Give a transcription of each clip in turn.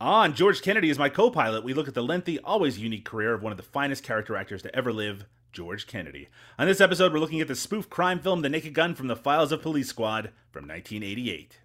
On George Kennedy is my co pilot. We look at the lengthy, always unique career of one of the finest character actors to ever live, George Kennedy. On this episode, we're looking at the spoof crime film The Naked Gun from the Files of Police Squad from 1988.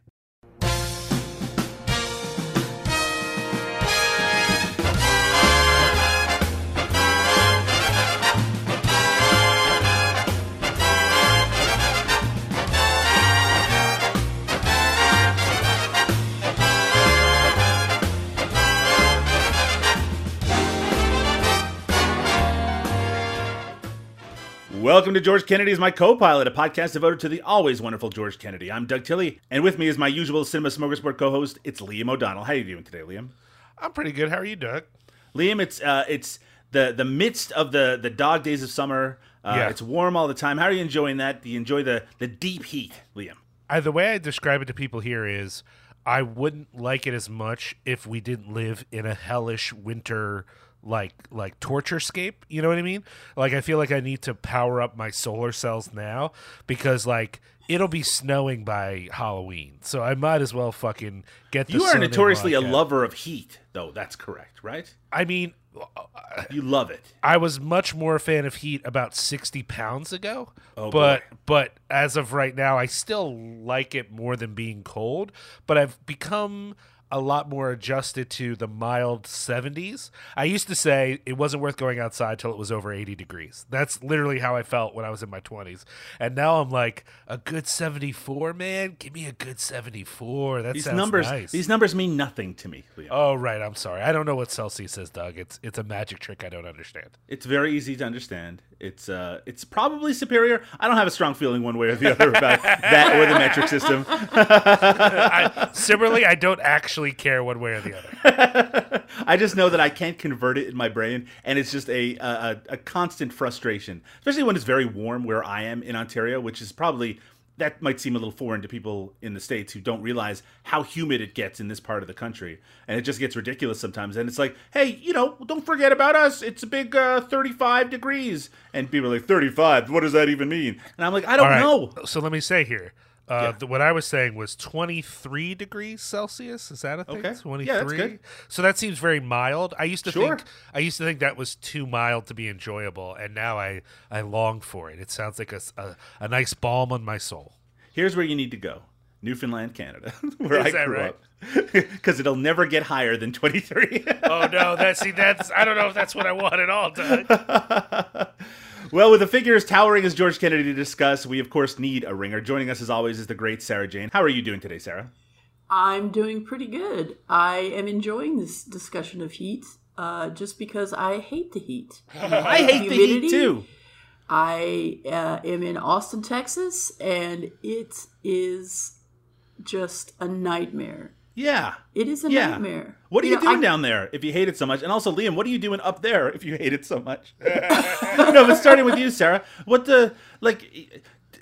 Welcome to George Kennedy as my co-pilot, a podcast devoted to the always wonderful George Kennedy. I'm Doug Tilley, and with me is my usual Cinema Smorgasbord co-host. It's Liam O'Donnell. How are you doing today, Liam? I'm pretty good. How are you, Doug? Liam, it's uh, it's the the midst of the the dog days of summer. Uh, Yeah. It's warm all the time. How are you enjoying that? Do you enjoy the the deep heat, Liam? I, the way I describe it to people here is I wouldn't like it as much if we didn't live in a hellish winter like like torture scape you know what i mean like i feel like i need to power up my solar cells now because like it'll be snowing by halloween so i might as well fucking get the You are notoriously a lover of heat, though. That's correct, right? i mean You love it. I was much more a fan of Heat about 60 pounds ago. Oh, but boy. but as of right now, I still like it more than being cold. But I've become a lot more adjusted to the mild 70s. I used to say it wasn't worth going outside till it was over 80 degrees. That's literally how I felt when I was in my 20s. And now I'm like a good 74, man. Give me a good 74. That These sounds numbers, nice. these numbers mean nothing to me, Liam. Oh right, I'm sorry. I don't know what Celsius is, Doug. It's it's a magic trick I don't understand. It's very easy to understand. It's uh, it's probably superior. I don't have a strong feeling one way or the other about that or the metric system. I, similarly, I don't actually care one way or the other. I just know that I can't convert it in my brain, and it's just a, a a constant frustration, especially when it's very warm where I am in Ontario, which is probably that might seem a little foreign to people in the states who don't realize how humid it gets in this part of the country, and it just gets ridiculous sometimes. And it's like, hey, you know, don't forget about us. It's a big uh, 35 degrees, and people are like, 35. What does that even mean? And I'm like, I don't right. know. So let me say here. Uh, th- what I was saying was 23 degrees Celsius. Is that a thing? Okay. 23. Yeah. So that seems very mild. I used to Sure. think I used to think that was too mild to be enjoyable, and now I I long for it. It sounds like a a nice balm on my soul. Here's where you need to go. Newfoundland, Canada, where Is I that grew right? up, because it'll never get higher than 23. Oh no, that's see that's I don't know if that's what I want at all, Doug. Well, with the figures towering as George Kennedy to discuss, we of course need a ringer. Joining us as always is the great Sarah Jane. How are you doing today, Sarah? I'm doing pretty good. I am enjoying this discussion of heat uh, just because I hate the heat. I hate the heat Humidity? too. I uh, am in Austin, Texas, and it is just a nightmare. Yeah. It is a Yeah. nightmare. What are you, know, doing I- down there if you hate it so much? And also, Liam, what are you doing up there if you hate it so much? no, but starting with you, Sarah, what the like?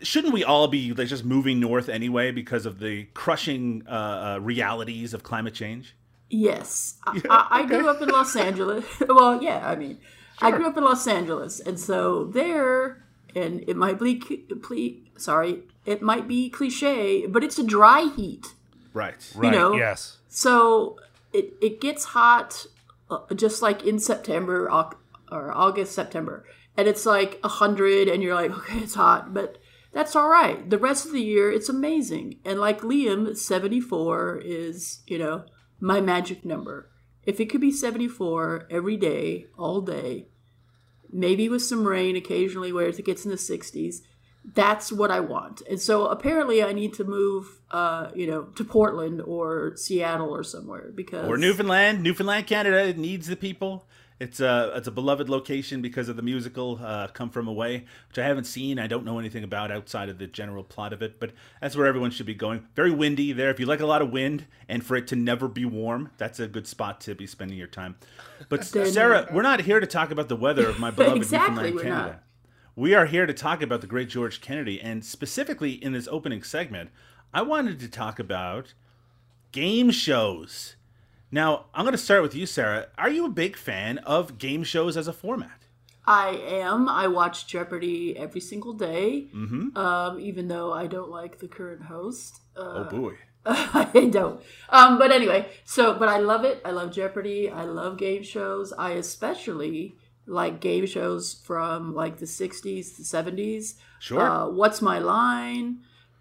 Shouldn't we all be like just moving north anyway because of the crushing uh, uh, realities of climate change? Yes, I, I, I grew up in Los Angeles. well, yeah, I mean, I grew up in Los Angeles, and so there, and it might be, sorry, it might be cliche, but it's a dry heat. Right. Right. know, yes. So it it gets hot, uh, just like in September or August, September, and it's like a hundred, and you're like, okay, it's hot, but that's all right. The rest of the year, it's amazing. And like Liam, seventy four is you know my magic number. If it could be seventy four every day, all day, maybe with some rain occasionally where it gets in the sixties. That's what I want. And so apparently I need to move uh, you know, to Portland or Seattle or somewhere because Or Newfoundland, Newfoundland, Canada it needs the people. It's a it's a beloved location because of the musical uh, "Come From Away," which I haven't seen. I don't know anything about outside of the general plot of it, but that's where everyone should be going. Very windy there. If you like a lot of wind and for it to never be warm, that's a good spot to be spending your time. But Sarah, we're not here to talk about the weather of my beloved Exactly, Newfoundland, Canada. not. We are here to talk about the great George Kennedy, and specifically in this opening segment, I wanted to talk about game shows. Now, I'm going to start with you, Sarah. Are you a big fan of game shows as a format? I am. I watch Jeopardy every single day, mm-hmm. um, even though I don't like the current host. Uh, Oh boy. I don't. Um, but anyway, so but I love it. I love Jeopardy. I love game shows. I especially like game shows from like the '60s, the '70s. Sure. Uh, What's my line?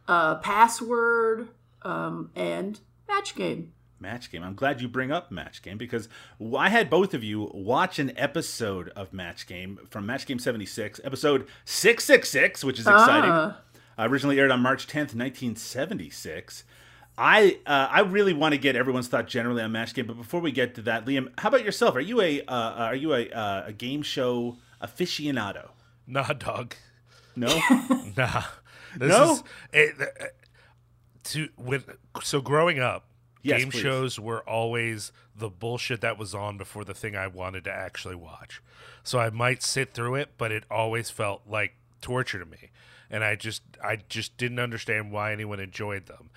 Uh, password um, and match game. Match Game. I'm glad you bring up Match Game because I had both of you watch an episode of Match Game from Match Game 76, episode 666, which is exciting. Ah. Uh, originally aired on March 10th, 1976. I uh, I really want to get everyone's thought generally on Match Game, but before we get to that, Liam, how about yourself? Are you a uh, are you a, uh, a game show aficionado? Nah, dog. No. Nah. This No? Is, it, uh, to when so growing up, Yes, game please. shows were always the bullshit that was on before the thing I wanted to actually watch. So I might sit through it, but it always felt like torture to me, and I just I just didn't understand why anyone enjoyed them.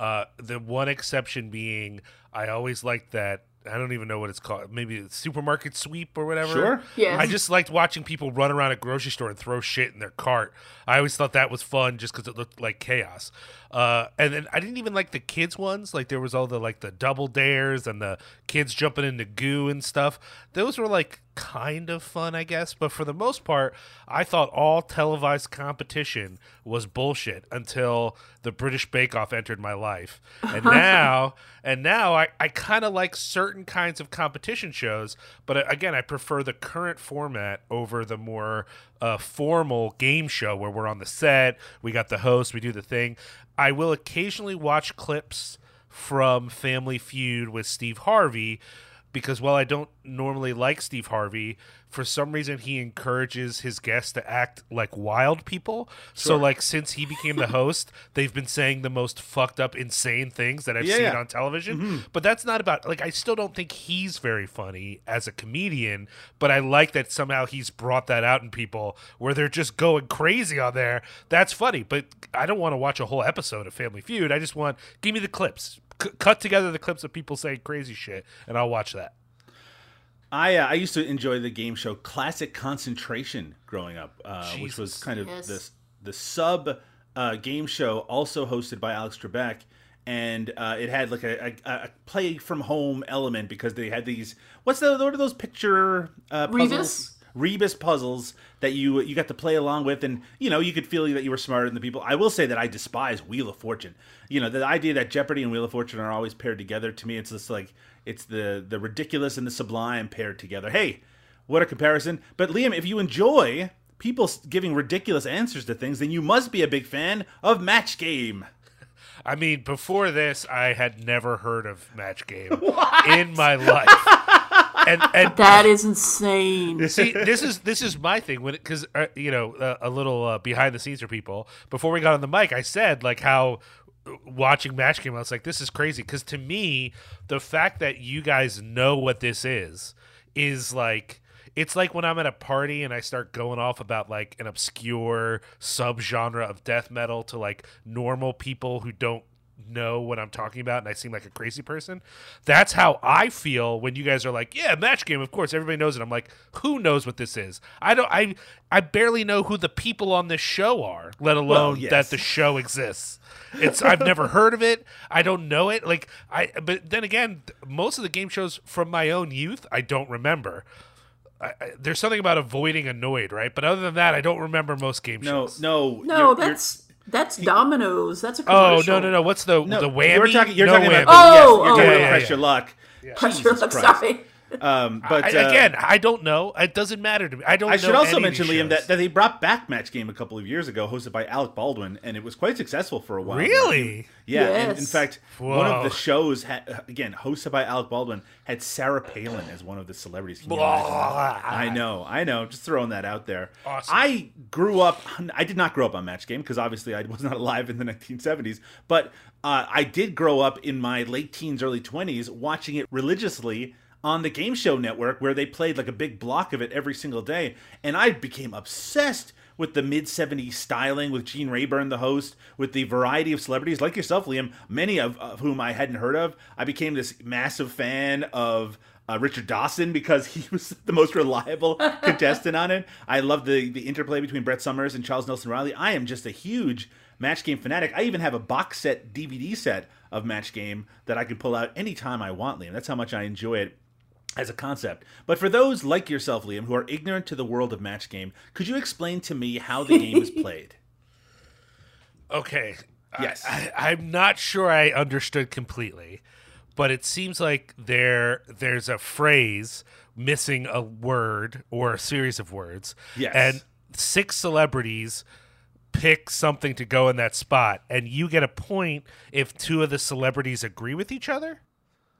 Uh, the one exception being, I always liked that. I don't even know what it's called. Maybe it's supermarket sweep or whatever. Sure. Yes. I just liked watching people run around a grocery store and throw shit in their cart. I always thought that was fun just because it looked like chaos. Uh, and then I didn't even like the kids ones. Like there was all the like the double dares and the kids jumping into goo and stuff. Those were like kind of fun, I guess. But for the most part, I thought all televised competition was bullshit until the British Bake Off entered my life. And now, and now I, I kind of like certain kinds of competition shows. But uh, again, I prefer the current format over the more uh, formal game show where we're on the set, we got the host, we do the thing. I will occasionally watch clips from Family Feud with Steve Harvey because while I don't normally like Steve Harvey, for some reason he encourages his guests to act like wild people. So like since he became the host, they've been saying the most fucked up insane things that I've Yeah, seen yeah. on television. Mm-hmm. But that's not about like I still don't think he's very funny as a comedian, but I like that somehow he's brought that out in people where they're just going crazy on there. That's funny, but I don't want to watch a whole episode of Family Feud. I just want give me the clips. C- cut together the clips of people saying crazy shit and I'll watch that. I uh, I used to enjoy the game show Classic Concentration growing up, uh, which was kind of Yes. this the sub uh, game show, also hosted by Alex Trebek, and uh, it had like a, a, a play from home element because they had these what's the what are those picture uh, puzzles? Rebus? Rebus puzzles that you you got to play along with, and you know you could feel that you were smarter than the people. I will say that I despise Wheel of Fortune. You know the idea that Jeopardy and Wheel of Fortune are always paired together. To me, it's just like it's the the ridiculous and the sublime paired together. Hey, what a comparison! But Liam, if you enjoy people giving ridiculous answers to things, then you must be a big fan of Match Game. I mean, before this, I had never heard of Match Game in my life. And and That is insane. See, this is this is my thing when because uh, you know uh, a little uh, behind the scenes for people. Before we got on the mic, I said like how uh, watching Match Game, I was like, this is crazy because to me, the fact that you guys know what this is is like. It's like when I'm at a party and I start going off about like an obscure subgenre of death metal to like normal people who don't know what I'm talking about and I seem like a crazy person. That's how I feel when you guys are like, "Yeah, match game, of course, everybody knows it." I'm like, "Who knows what this is?" I don't I I barely know who the people on this show are, let alone yes. that the show exists. It's I've never heard of it. I don't know it. Like I but then again, most of the game shows from my own youth, I don't remember. I, I, there's something about avoiding annoyed, right? But other than that, I don't remember most game No, shows. no, No, you're- you're- that's that's Domino's. That's a Oh no no no! What's the no. the whammy? You're talking. You're No talking about. whammy. Oh, yes, oh, you're talking yeah, about yeah, Press yeah. Your Luck. Pressure, Jesus I'm Christ. sorry. Um, but I, uh, again, I don't know. It doesn't matter to me. I don't. I should know also any mention, Liam, that, that they brought back Match Game a couple of years ago, hosted by Alec Baldwin, and it was quite successful for a while. really. Yeah, and in Yes. fact, one of the shows, had, again, hosted by Alec Baldwin, had Sarah Palin as one of the celebrities. Can you imagine that? I know, I know. Just throwing that out there. Awesome. I grew up. I did not grow up on Match Game because obviously I was not alive in the 1970s. But uh, I did grow up in my late teens, early 20s, watching it religiously on the Game Show Network, where they played like a big block of it every single day, and I became obsessed with the mid 70s styling with Gene Rayburn the host with the variety of celebrities like yourself Liam many of, of whom I hadn't heard of I became this massive fan of uh, Richard Dawson because he was the most reliable contestant on it I love the the interplay between Brett Somers and Charles Nelson Reilly I am just a huge Match Game fanatic. I even have a box set DVD set of Match Game that I can pull out anytime I want, Liam. That's how much I enjoy it as a concept. But for those like yourself, Liam, who are ignorant to the world of Match Game, could you explain to me how the game is played? Okay. Yes. I, I, I'm not sure I understood completely, but it seems like there there's a phrase missing a word or a series of words. Yes. And six celebrities pick something to go in that spot, and you get a point if two of the celebrities agree with each other?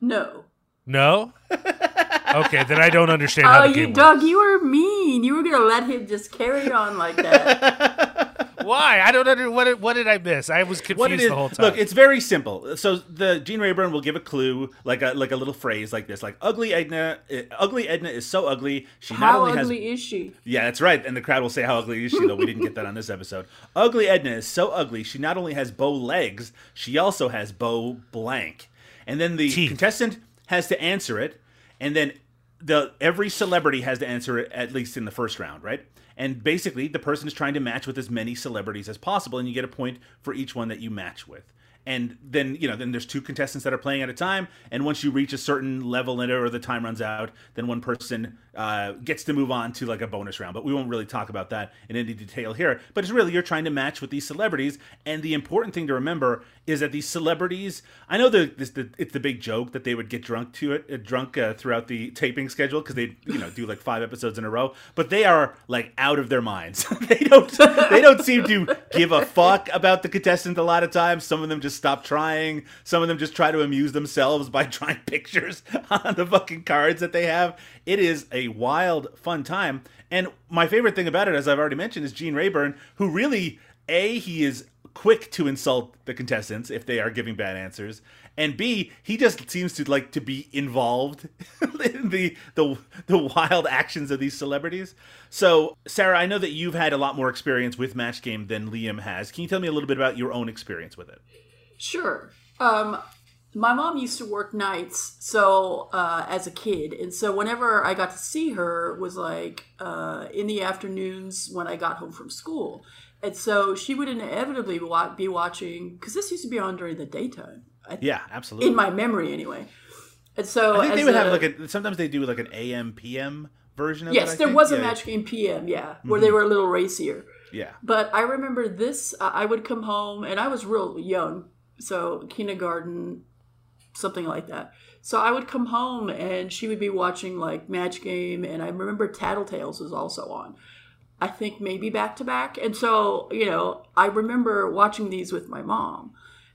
No. No? okay, then I don't understand how Oh, the you, game Doug, works. you were mean. You were gonna let him just carry on like that. Why? I don't under what did, what did I miss? I was confused what it is, the whole time. look, it's very simple. So the Gene Rayburn will give a clue, like a like a little phrase like this, like "Ugly Edna, uh, ugly Edna is so ugly. She not How only has ugly is she? Yeah, that's right. And the crowd will say, How ugly is she? Though we didn't get that on this episode. Ugly Edna is so ugly, she not only has bow legs, she also has bow blank. And then the Teeth. contestant has to answer it, and then the every celebrity has to answer it at least in the first round, right? And basically, the person is trying to match with as many celebrities as possible, and you get a point for each one that you match with. And then you know, then there's two contestants that are playing at a time, and once you reach a certain level in it or the time runs out, then one person uh, gets to move on to like a bonus round. But we won't really talk about that in any detail here. But it's really you're trying to match with these celebrities, and the important thing to remember is that these celebrities. I know the, this, the it's the big joke that they would get drunk to it, uh, drunk uh, throughout the taping schedule because they you know do like five episodes in a row. But they are like out of their minds. they don't they don't seem to give a fuck about the contestant a lot of times. Some of them just stop trying. Some of them just try to amuse themselves by drawing pictures on the fucking cards that they have. It is a wild, fun time. And my favorite thing about it, as I've already mentioned, is Gene Rayburn, who really, A, he is quick to insult the contestants if they are giving bad answers. And B, he just seems to like to be involved in the, the the wild actions of these celebrities. So, Sarah, I know that you've had a lot more experience with Match Game than Liam has. Can you tell me a little bit about your own experience with it? Sure. Um, my mom used to work nights, so uh, as a kid, and so whenever I got to see her was like uh, in the afternoons when I got home from school, and so she would inevitably be watching because this used to be on during the daytime. I, Yeah, absolutely. in my memory anyway. And so I think they would have like a. Sometimes they do like an AM PM version of it. yes, I there think. was a Yeah, match game PM, yeah, where they were a little racier. Yeah. But I remember this. Uh, I would come home, and I was real young, so kindergarten, something like that. So I would come home, and she would be watching like Match Game, and I remember Tattletales was also on. I think maybe back to back, and so you know, I remember watching these with my mom.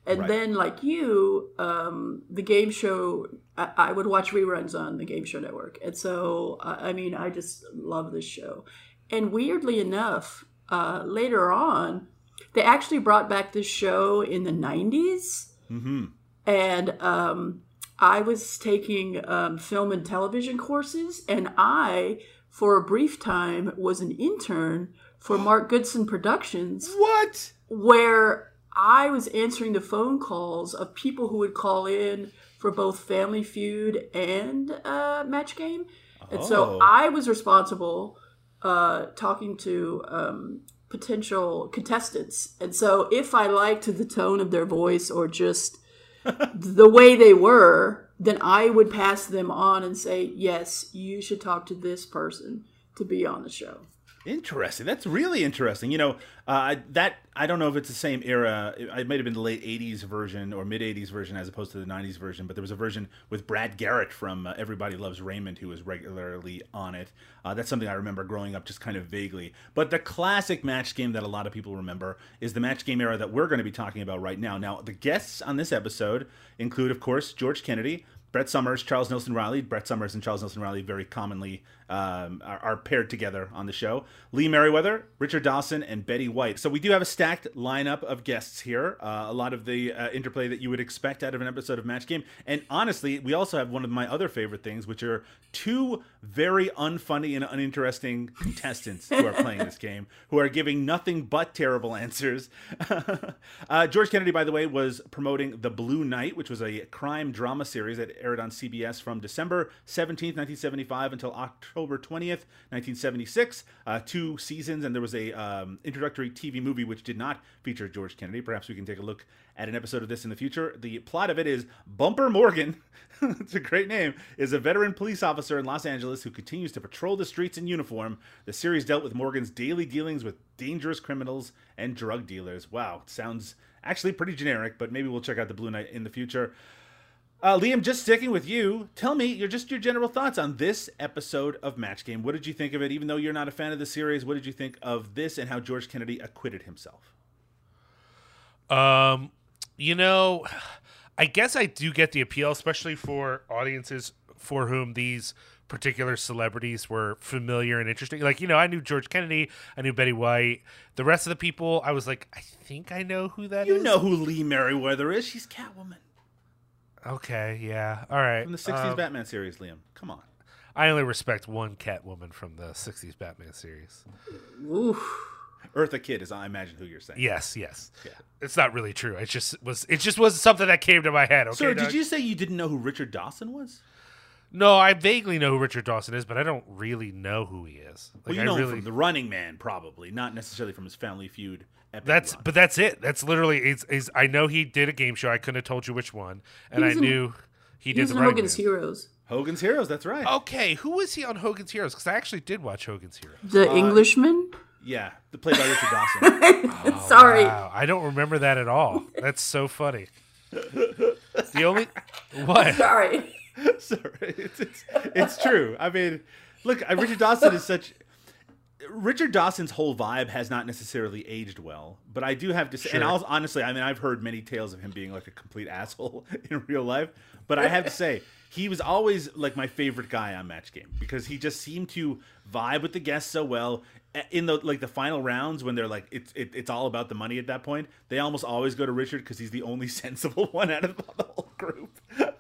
And Right. then, like you, um, the game show, I, I would watch reruns on the Game Show Network. And so, uh, I mean, I just love this show. And weirdly enough, uh, later on, they actually brought back this show in the 90s. Mm-hmm. And um, I was taking um, film and television courses, and I, for a brief time, was an intern for Mark Goodson Productions What? where I was answering the phone calls of people who would call in for both Family Feud and uh, Match Game. And so Oh. I was responsible uh, talking to um, potential contestants. And so if I liked the tone of their voice or just the way they were, then I would pass them on and say, yes, you should talk to this person to be on the show. Interesting. That's really interesting. You know, uh, that I don't know if it's the same era. It, might have been the late '80s version or mid '80s version as opposed to the '90s version. But there was a version with Brad Garrett from uh, Everybody Loves Raymond who was regularly on it. Uh, that's something I remember growing up just kind of vaguely. But the classic match game that a lot of people remember is the match game era that we're going to be talking about right now. Now, the guests on this episode include, of course, George Kennedy. Brett Somers, Charles Nelson Reilly. Brett Somers and Charles Nelson Reilly very commonly um, are, are paired together on the show. Lee Meriwether, Richard Dawson, and Betty White. So we do have a stacked lineup of guests here. Uh, a lot of the uh, interplay that you would expect out of an episode of Match Game. And honestly, we also have one of my other favorite things, which are two very unfunny and uninteresting contestants who are playing this game, who are giving nothing but terrible answers. uh, George Kennedy, by the way, was promoting The Blue Knight, which was a crime drama series that aired on CBS from December 17th, 1975 until October 20th, 1976. Uh, two seasons, and there was a um, introductory TV movie which did not feature George Kennedy. Perhaps we can take a look at an episode of this in the future. The plot of it is Bumper Morgan, it's a great name, is a veteran police officer in Los Angeles who continues to patrol the streets in uniform. The series dealt with Morgan's daily dealings with dangerous criminals and drug dealers. Wow, sounds actually pretty generic, but maybe we'll check out the Blue Knight in the future. Uh, Liam, just sticking with you, tell me your just your general thoughts on this episode of Match Game. What did you think of it? Even though you're not a fan of the series, what did you think of this and how George Kennedy acquitted himself? Um, you know, I guess I do get the appeal, especially for audiences for whom these particular celebrities were familiar and interesting. Like, you know, I knew George Kennedy, I knew Betty White. The rest of the people, I was like, I think I know who that You is. know who Lee Meriwether is. She's Catwoman Okay, yeah. All right. from the 60s Um, Batman series, Liam. Come on. I only respect one Catwoman from the 60s Batman series. Oof. Eartha Kitt is, I imagine, who you're saying. Yes, yes. Yeah. It's not really true. It just was it just was something that came to my head, okay? Sir, Doug? did you say you didn't know who Richard Dawson was? No, I vaguely know who Richard Dawson is, but I don't really know who he is. Like, Well, you I know him really from The Running Man, probably, not necessarily from his Family Feud. Epic That's run. but that's it. That's literally it's, it's I know he did a game show. I couldn't have told you which one, and He I in- knew he He did was the in Hogan's Man. Heroes. Hogan's Heroes. That's right. Okay, who was he on Hogan's Heroes? Because I actually did watch Hogan's Heroes. The Uh, Englishman? Yeah, the played by Richard Dawson. Sorry. Wow, I don't remember that at all. That's so funny. The only what? Sorry. Sorry, it's, it's it's true. I mean, look, Richard Dawson is such. Richard Dawson's whole vibe has not necessarily aged well, but I do have to say, and I'll, honestly, I mean, I've heard many tales of him being like a complete asshole in real life, but I have to say, he was always like my favorite guy on Match Game because he just seemed to vibe with the guests so well. In the like the final rounds when they're like it's it, it's all about the money at that point, they almost always go to Richard because he's the only sensible one out of the whole group.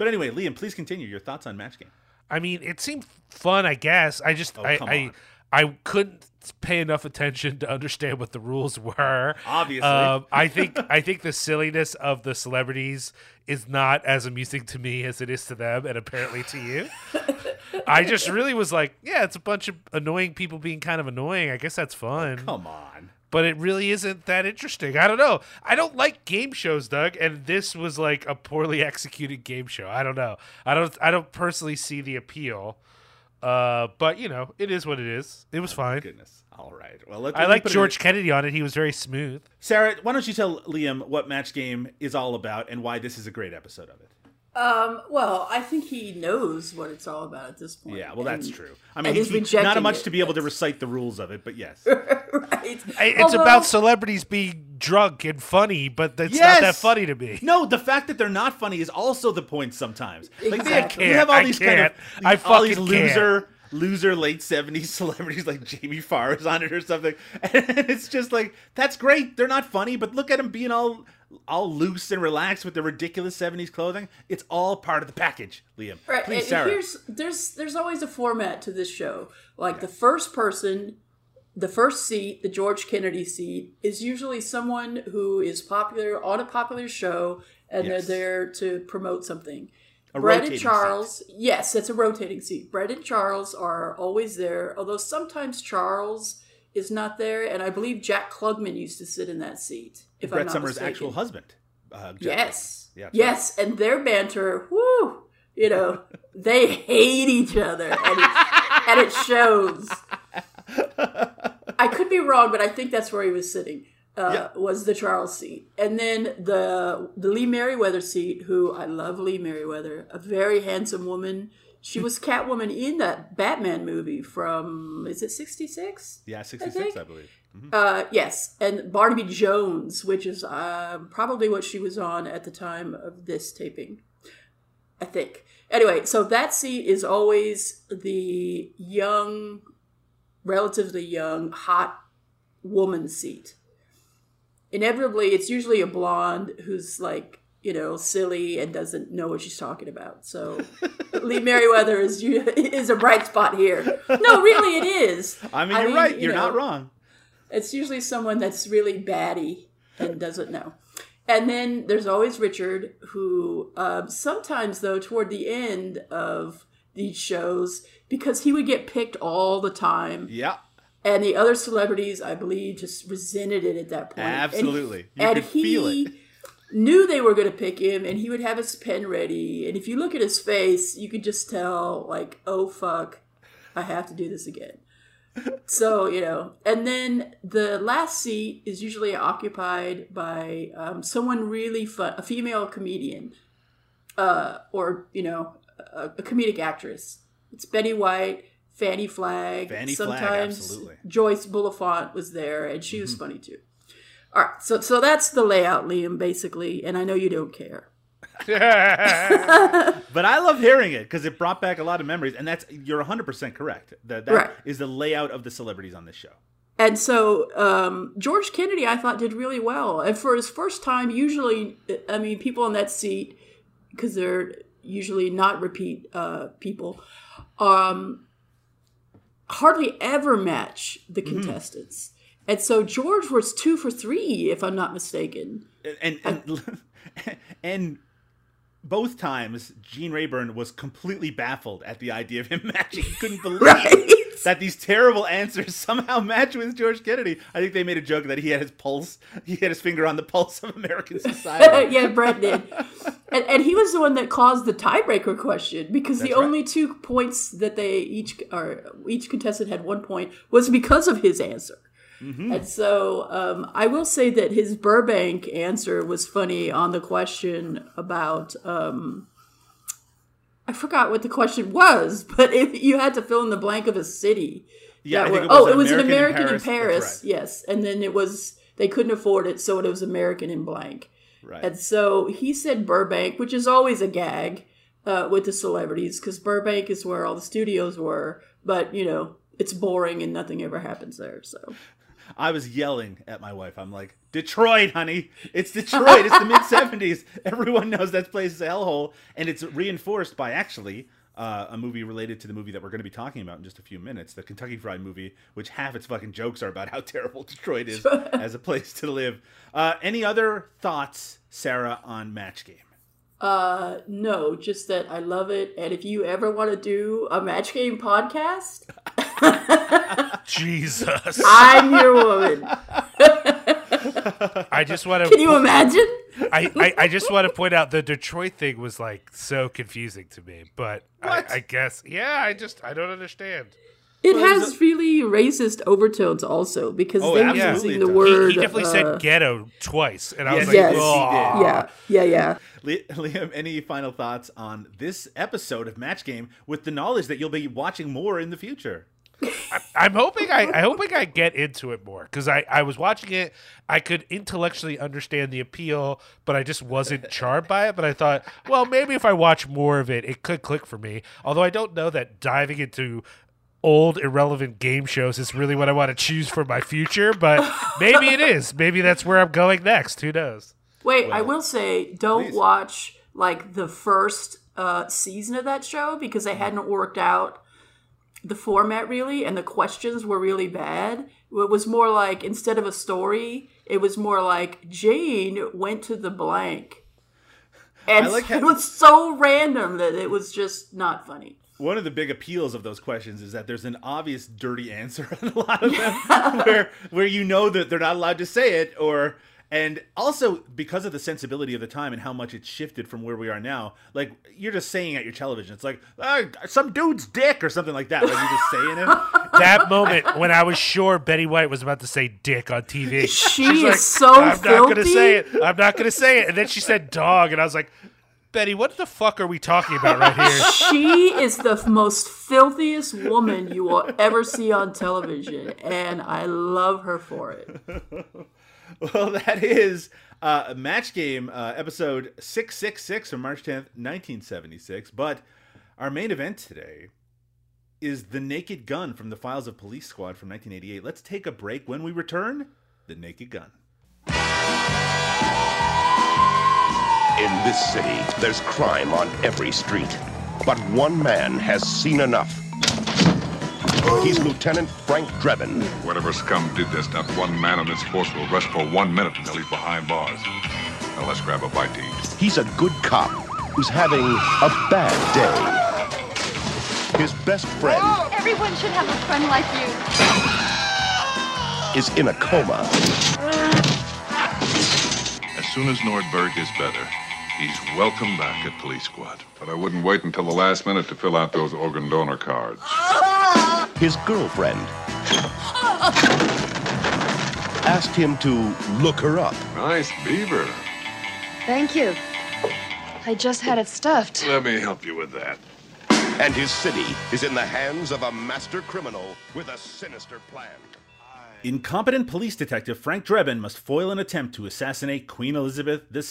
But anyway, Liam, please continue your thoughts on Match Game. I mean, it seemed fun. I guess I just I come I, on. I couldn't pay enough attention to understand what the rules were. Obviously. um, I think I think the silliness of the celebrities is not as amusing to me as it is to them, and apparently to you. I just really was like, yeah, it's a bunch of annoying people being kind of annoying. I guess that's fun. Come on. But it really isn't that interesting. I don't know. I don't like game shows, Doug, and this was like a poorly executed game show. I don't know. I don't. I don't personally see the appeal. Uh, but you know, it is what it is. It was fine. Goodness. All right. Well, let's. I like George in- Kennedy on it. He was very smooth. Sarah, why don't you tell Liam what Match Game is all about and why this is a great episode of it? Um, well, I think he knows what it's all about at this point. Yeah, well, that's and- true. I mean, and he's he- not rejecting much it. to be able to recite the rules of it, but yes. right. I- It's Although- about celebrities being drunk and funny, but that's not that funny to me. No, the fact that they're not funny is also the point sometimes. Like they, Exactly. we have all I these can't. kind of I all these fucking can't. loser loser late 70s celebrities like Jamie Farr is on it or something. And it's just like that's great. They're not funny, but look at them being all all loose and relaxed with the ridiculous 70s clothing. It's all part of the package, Liam. Right, Please, and Sarah. here's there's there's always a format to this show. Like the first person, the first seat, the George Kennedy seat, is usually someone who is popular on a popular show, and Yes. they're there to promote something. A Brett and Charles, yes, it's a rotating seat. Brett and Charles are always there, although sometimes Charles is not there, and I believe Jack Klugman used to sit in that seat. If Brett Somers' mistaken. actual husband. Uh, Yes. Yeah, yes, and their banter, whoo, you know, they hate each other, and it, and it shows. I could be wrong, but I think that's where he was sitting. Uh, Was the Charles seat, and then the the Lee Meriwether seat, who I love Lee Meriwether, a very handsome woman. She was Catwoman in that Batman movie from is it sixty six? Yeah, 66, think- I, believe. Uh, yes, and Barnaby Jones, which is uh, probably what she was on at the time of this taping, I think. Anyway, so that seat is always the young, relatively young, hot woman seat. Inevitably, it's usually a blonde who's like, you know, silly and doesn't know what she's talking about. So Lee Meriwether is is a bright spot here. No, really, it is. I mean, you're right. you You're not wrong. it's usually someone that's really batty and doesn't know. And then there's always Richard, who um, sometimes, though, toward the end of these shows, because he would get picked all the time, Yeah. and the other celebrities, I believe, just resented it at that point. And- Absolutely. You and could he feel it. Knew they were going to pick him, and he would have his pen ready. And if you look at his face, you could just tell, like, oh fuck, I have to do this again. so you know, and then the last seat is usually occupied by um, someone really fun, a female comedian, uh, or you know, a, a comedic actress. It's Betty White. Fannie Flagg. Fannie Flagg, Sometimes absolutely. Joyce Bulifant was there, and she was funny too. All right, so so that's the layout, Liam, basically, and I know you don't care. But I love hearing it because it brought back a lot of memories, and that's you're 100 percent correct. That that is Right. the layout of the celebrities on this show. And so um, George Kennedy, I thought, did really well. And for his first time, usually, I mean, people in that seat, because they're usually not repeat uh, people, um, hardly ever match the contestants. And so George was two for three, if I'm not mistaken. and and, and both times Gene Rayburn was completely baffled at the idea of him matching. He couldn't believe Right. that these terrible answers somehow match with George Kennedy. I think they made a joke that he had his pulse, he had his finger on the pulse of American society. yeah, Brett did. And, and he was the one that caused the tiebreaker question because the That's right. only two points that they each or each contestant had one point was because of his answer. Mm-hmm. And so um, I will say that his Burbank answer was funny on the question about. Um, I forgot what the question was, but if you had to fill in the blank of a city. Yeah, that I think were- it was oh, it was an American in American in Paris. Paris. Right. Yes, and then it was they couldn't afford it, so it was American in blank. Right. And so he said Burbank, which is always a gag uh, with the celebrities because Burbank is where all the studios were. But you know, it's boring and nothing ever happens there. So I was yelling at my wife. I'm like, Detroit, honey. It's Detroit. It's the mid 70s. Everyone knows that place is a hellhole. And it's reinforced by actually uh, a movie related to the movie that we're going to be talking about in just a few minutes the Kentucky Fried movie, which half its fucking jokes are about how terrible Detroit is as a place to live. Uh, any other thoughts, Sarah, on Match Game? uh, no, just that I love it. And if you ever want to do a match game podcast, Jesus. I'm your woman. I just want to. Can you imagine? I, I, I just want to point out the Detroit thing was like so confusing to me, but I, I guess yeah. I just I don't understand. It Well, it has really racist overtones also because Oh, they're using the does. He, word. he definitely uh, said ghetto twice, and I was like, yes. "Ugh." Yeah, yeah, yeah. Liam, any final thoughts on this episode of Match Game with the knowledge that you'll be watching more in the future? I'm hoping I, I hoping I get into it more because I, I was watching it. I could intellectually understand the appeal, but I just wasn't charmed by it. But I thought, well, maybe if I watch more of it, it could click for me. Although I don't know that diving into old irrelevant game shows is really what I want to choose for my future. But maybe it is. Maybe that's where I'm going next. Who knows? Wait, I will say, don't please. watch like the first uh, season of that show because they hadn't worked out the format really, and the questions were really bad. It was more like instead of a story, it was more like Jane went to the blank, and like how- it was so random that it was just not funny. One of the big appeals of those questions is that there's an obvious dirty answer on a lot of them, where where you know that they're not allowed to say it, or and also because of the sensibility of the time and how much it's shifted from where we are now. Like you're just saying at your television, it's like "Ah, some dude's dick or something like that. Like you're just saying it. That moment when I was sure Betty White was about to say "dick" on TV, She She's is like, so I'm not gonna say it. I'm not gonna say it. And then she said "dog," and I was like, Betty, what the fuck are we talking about right here? She is the most filthiest woman you will ever see on television, and I love her for it. Well, that is uh, Match Game uh, episode 666 from March 10th, 1976. But our main event today is The Naked Gun from the Files of Police Squad from 1988. Let's take a break. When we return, The Naked Gun. In this city, there's crime on every street. But one man has seen enough. He's Lieutenant Frank Drebin. Whatever scum did this, not one man on this force will rest for one minute until he's behind bars. Now let's grab a bite to eat. He's a good cop who's having a bad day. His best friend oh, Everyone should have a friend like you. is in a coma. As soon as Nordberg is better, he's welcome back at Police Squad. But I wouldn't wait until the last minute to fill out those organ donor cards. His girlfriend asked him to look her up. Nice beaver. Thank you. I just had it stuffed. Let me help you with that. And his city is in the hands of a master criminal with a sinister plan. Incompetent police detective Frank Drebin must foil an attempt to assassinate Queen Elizabeth II.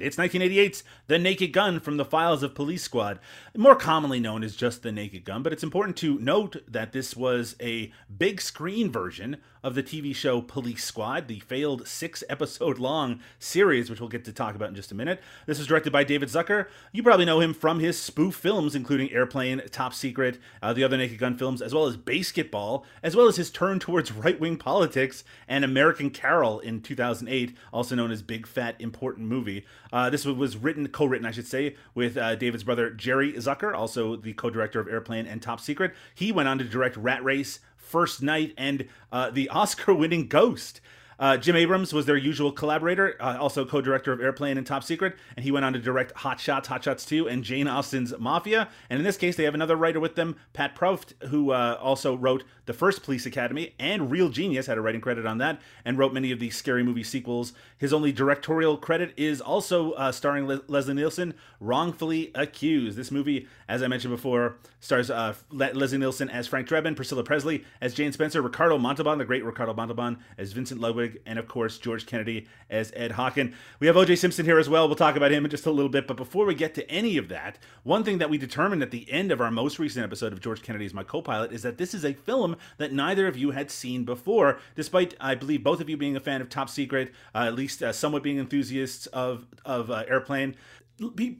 It's 1988's The Naked Gun from the files of Police Squad, more commonly known as just The Naked Gun, but it's important to note that this was a big screen version of the TV show Police Squad, the failed six episode long series, which we'll get to talk about in just a minute. This was directed by David Zucker. You probably know him from his spoof films, including Airplane, Top Secret, uh, the other Naked Gun films, as well as BASEketball, as well as his turn towards right wing politics and American Carol in 2008, also known as Big Fat Important Movie. Uh, this was written, co written, I should say, with uh, David's brother Jerry Zucker, also the co director of Airplane and Top Secret. He went on to direct Rat Race, First Night, and uh, the Oscar winning Ghost. Uh, Jim Abrahams was their usual collaborator, uh, also co director of Airplane and Top Secret, and he went on to direct Hot Shots, Hot Shots 2, and Jane Austen's Mafia. And in this case, they have another writer with them, Pat Proft, who uh, also wrote the first Police Academy and Real Genius, had a writing credit on that, and wrote many of the scary movie sequels. His only directorial credit is also uh, starring Le- Leslie Nielsen, Wrongfully Accused. This movie, as I mentioned before, stars uh, Le- Leslie Nielsen as Frank Drebin, Priscilla Presley as Jane Spencer, Ricardo Montalban, the great Ricardo Montalban, as Vincent Ludwig, and of course, George Kennedy as Ed Hocken. We have OJ Simpson here as well. We'll talk about him in just a little bit. But before we get to any of that, one thing that we determined at the end of our most recent episode of George Kennedy is my co pilot is that this is a film that neither of you had seen before, despite, I believe, both of you being a fan of Top Secret, uh, at least uh, somewhat being enthusiasts of, of uh, Airplane.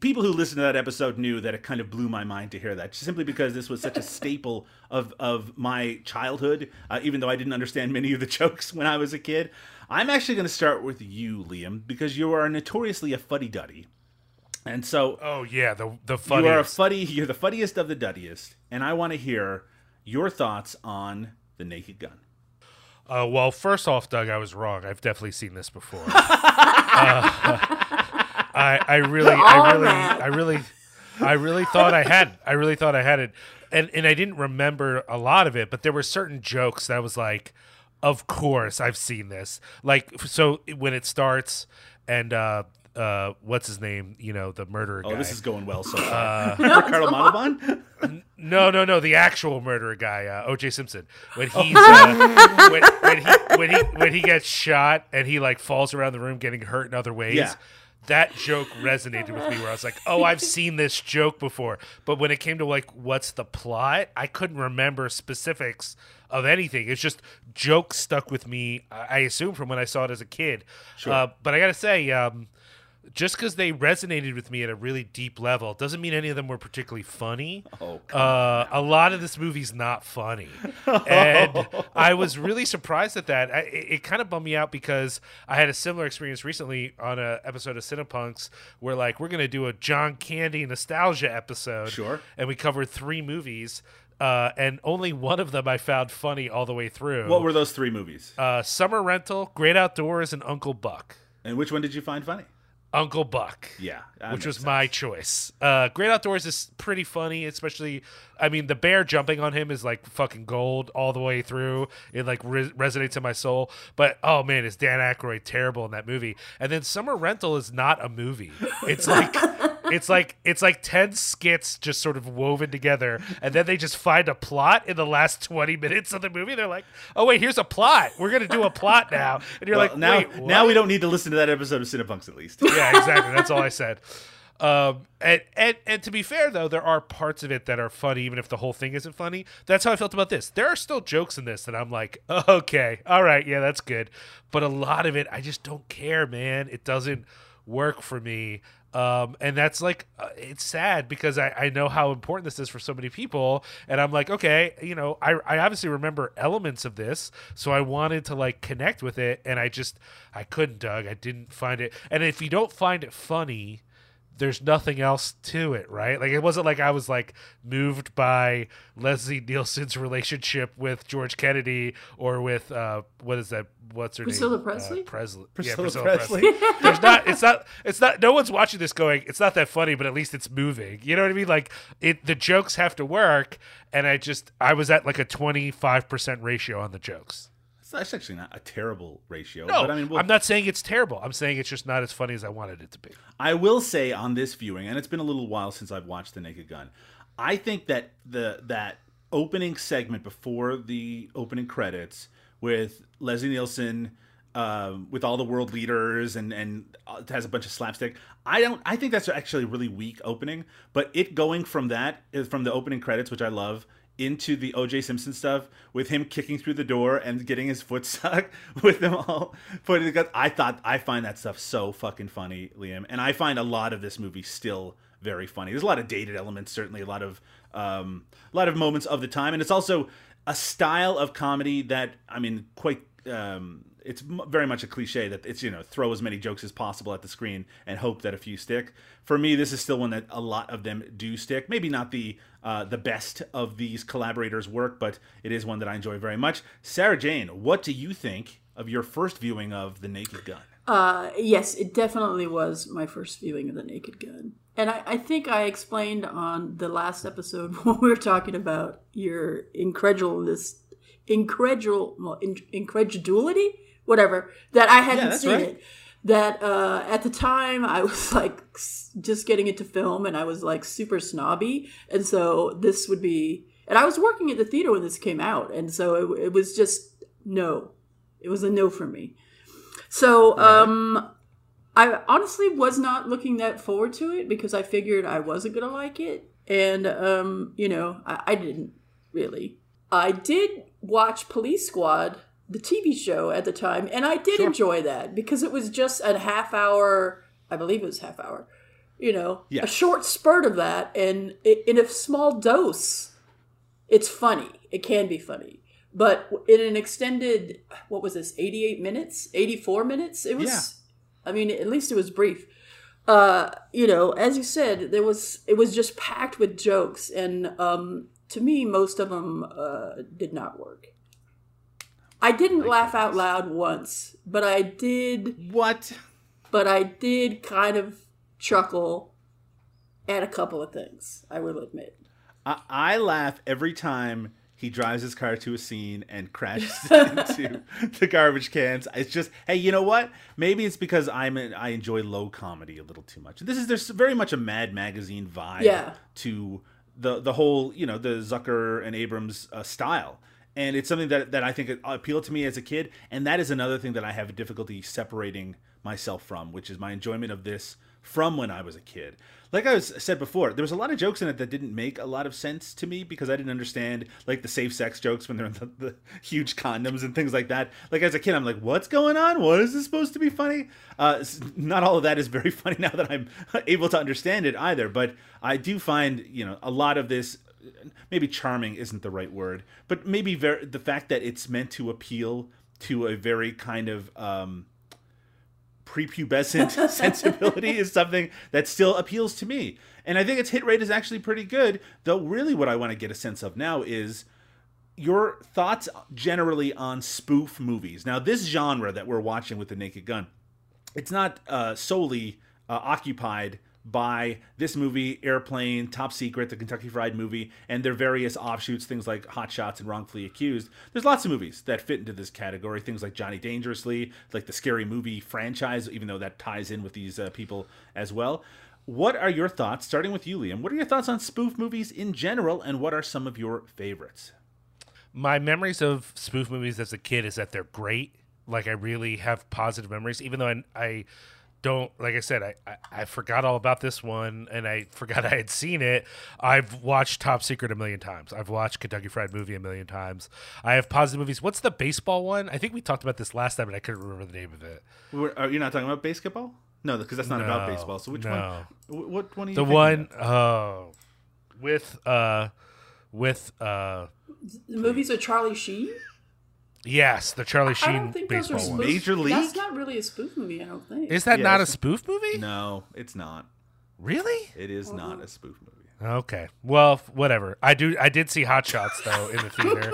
People who listened to that episode knew that it kind of blew my mind to hear that simply because this was such a staple of of my childhood uh, even though i didn't understand many of the jokes when i was a kid. I'm actually going to start with you liam because you are notoriously a fuddy-duddy. And so Oh yeah, the the you are a funniest. fuddy you're the fuddiest of the duddiest and i want to hear your thoughts on the naked gun Uh, well, first off, Doug, I was wrong. I've definitely seen this before. uh, I, I really, I really, I really, I really thought I had. I really thought I had it, and and I didn't remember a lot of it, but there were certain jokes that was like, of course I've seen this. Like so when it starts, and uh, uh, what's his name? You know, the murderer oh guy. this is going well so far ricardo montalban No, no, no. The actual murderer guy, uh, O.J. Simpson, when he's uh, when, when he when he when he gets shot and he like falls around the room getting hurt in other ways. Yeah. That joke resonated with me where I was like, "Oh, I've seen this joke before." But when it came to like what's the plot, I couldn't remember specifics of anything. It's just jokes stuck with me. I I assume from when I saw it as a kid. Sure. Uh, but I got to say, um, just because they resonated with me at a really deep level doesn't mean any of them were particularly funny. Oh, uh, a lot of this movie's not funny, and I was really surprised at that. I, it, it kind of bummed me out because I had a similar experience recently on a episode of Cinepunks where like we're gonna do a John Candy nostalgia episode, Sure. and we covered three movies. Uh, and only one of them I found funny all the way through. what were those three movies uh, Summer Rental, Great Outdoors, and Uncle Buck. and which one did you find funny Uncle Buck. yeah which was my choice. Uh, Great Outdoors is pretty funny, especially. I mean, the bear jumping on him is like fucking gold all the way through. It like re- resonates in my soul. But oh man, is Dan Aykroyd terrible in that movie? And then Summer Rental is not a movie. It's like. It's like it's like ten skits just sort of woven together, and then they just find a plot in the last twenty minutes of the movie. They're like, "Oh wait, here's a plot. We're gonna do a plot now." And you're Well, like, now "Wait, now we don't need to listen to that episode of cinepunks at least yeah, exactly. That's all I said. Um, and, and and to be fair though, there are parts of it that are funny, even if the whole thing isn't funny. That's how I felt about this. There are still jokes in this that I'm like, okay, all right, yeah, that's good. But a lot of it, I just don't care, man. It doesn't work for me. Um, and that's like uh, it's sad because I, I know how important this is for so many people. And i'm like okay you know I, I obviously remember elements of this so i wanted to like connect with it and i just i couldn't doug. I didn't find it. And if you don't find it funny there's nothing else to it, right? Like it wasn't like I was like moved by Leslie Nielsen's relationship with George Kennedy or with uh what is that? What's her Priscilla name? Presley? Uh, Presley. Priscilla Priscilla Presley. Presley. there's not. It's not. It's not. No one's watching this going. It's not that funny, but at least it's moving. You know what I mean? Like it. The jokes have to work, and I just I was at like a 25 percent ratio on the jokes. That's actually not a terrible ratio. No, but I mean, we'll- I'm not saying it's terrible. I'm saying it's just not as funny as I wanted it to be. I will say on this viewing, and it's been a little while since I've watched The Naked Gun. I think that the that opening segment before the opening credits with Leslie Nielsen, um, with all the world leaders, and and uh, it has a bunch of slapstick. I don't. I think that's actually a really weak opening. But it going from that from the opening credits, which I love. Into the OJ Simpson stuff with him kicking through the door and getting his foot stuck with them all putting the guns. I thought I find that stuff so fucking funny, Liam, and I find a lot of this movie still very funny. There's a lot of dated elements, certainly a lot of um, a lot of moments of the time, and it's also a style of comedy that I mean, quite. Um, it's very much a cliche that it's you know throw as many jokes as possible at the screen and hope that a few stick. For me, this is still one that a lot of them do stick. Maybe not the uh, the best of these collaborators' work, but it is one that I enjoy very much. Sarah Jane, what do you think of your first viewing of The Naked Gun? Uh, yes, it definitely was my first viewing of The Naked Gun. And I, I think I explained on the last episode when we were talking about your incredulous, incredul, well, in, incredulity, whatever, that I hadn't that's seen right. it. That uh, at the time I was like just getting into film and I was like super snobby. And so this would be, and I was working at the theater when this came out. And so it, it was just no. It was a no for me. So, um, I honestly was not looking that forward to it because I figured I wasn't gonna like it, and um, you know, I, I didn't really. I did watch Police Squad, the TV show at the time, and I did enjoy that because it was just a half hour. I believe it was half hour. You know, Yeah. a short spurt of that, and in a small dose, it's funny. It can be funny. But in an extended, what was this, 88 minutes? 84 minutes? It was, Yeah. I mean, at least it was brief. Uh, you know, as you said, there was, it was just packed with jokes. And um, to me, most of them uh, did not work. I didn't laugh out loud once, but I did, What? but I did kind of chuckle at a couple of things, I will admit. I, I laugh every time he drives his car to a scene and crashes into the garbage cans. It's just, hey, you know what? Maybe it's because I'm a, I enjoy low comedy a little too much. This is there's very much a Mad Magazine vibe Yeah. to the the whole you know the Zucker and Abrahams uh, style. And it's something that, that I think appealed to me as a kid, and that is another thing that I have difficulty separating myself from, which is my enjoyment of this from when I was a kid. Like I was said before, there was a lot of jokes in it that didn't make a lot of sense to me because I didn't understand like the safe sex jokes when they're in the, the huge condoms and things like that. Like as a kid, I'm like, what's going on? What is this supposed to be funny? Uh, not all of that is very funny now that I'm able to understand it either. But I do find you know a lot of this maybe charming isn't the right word, but maybe ver- the fact that it's meant to appeal to a very kind of um, prepubescent sensibility is something that still appeals to me. And I think its hit rate is actually pretty good, though really what I want to get a sense of now is your thoughts generally on spoof movies. Now, this genre that we're watching with the Naked Gun, it's not uh, solely uh, occupied by this movie, Airplane, Top Secret, the Kentucky Fried Movie, and their various offshoots, things like Hot Shots and Wrongfully Accused. There's lots of movies that fit into this category, things like Johnny Dangerously, like the Scary Movie franchise, even though that ties in with these uh, people as well. What are your thoughts, starting with you, Liam? What are your thoughts on spoof movies in general, and what are some of your favorites? my memories of spoof movies as a kid is that they're great. Like I really have positive memories, even though I, I don't. Like I said, I, I I forgot all about this one, and I forgot I had seen it. I've watched Top Secret a million times. I've watched Kentucky Fried Movie a million times. I have positive movies. What's the baseball one? I think we talked about this last time, and I couldn't remember the name of it. We're- Are you not talking about BASEketball? No, because that's not about baseball. So which no. one? What one? Are you The thinking one of? oh with uh with uh The movies with Charlie Sheen. Yes, the Charlie I Sheen don't think those are baseball spoof. one. Major League? That's not really a spoof movie. I don't think. Is that Yeah, not a it's- spoof movie? No, it's not. Really? It is not a spoof movie. Okay. Well, whatever. I do. I did see Hot Shots though in the theater.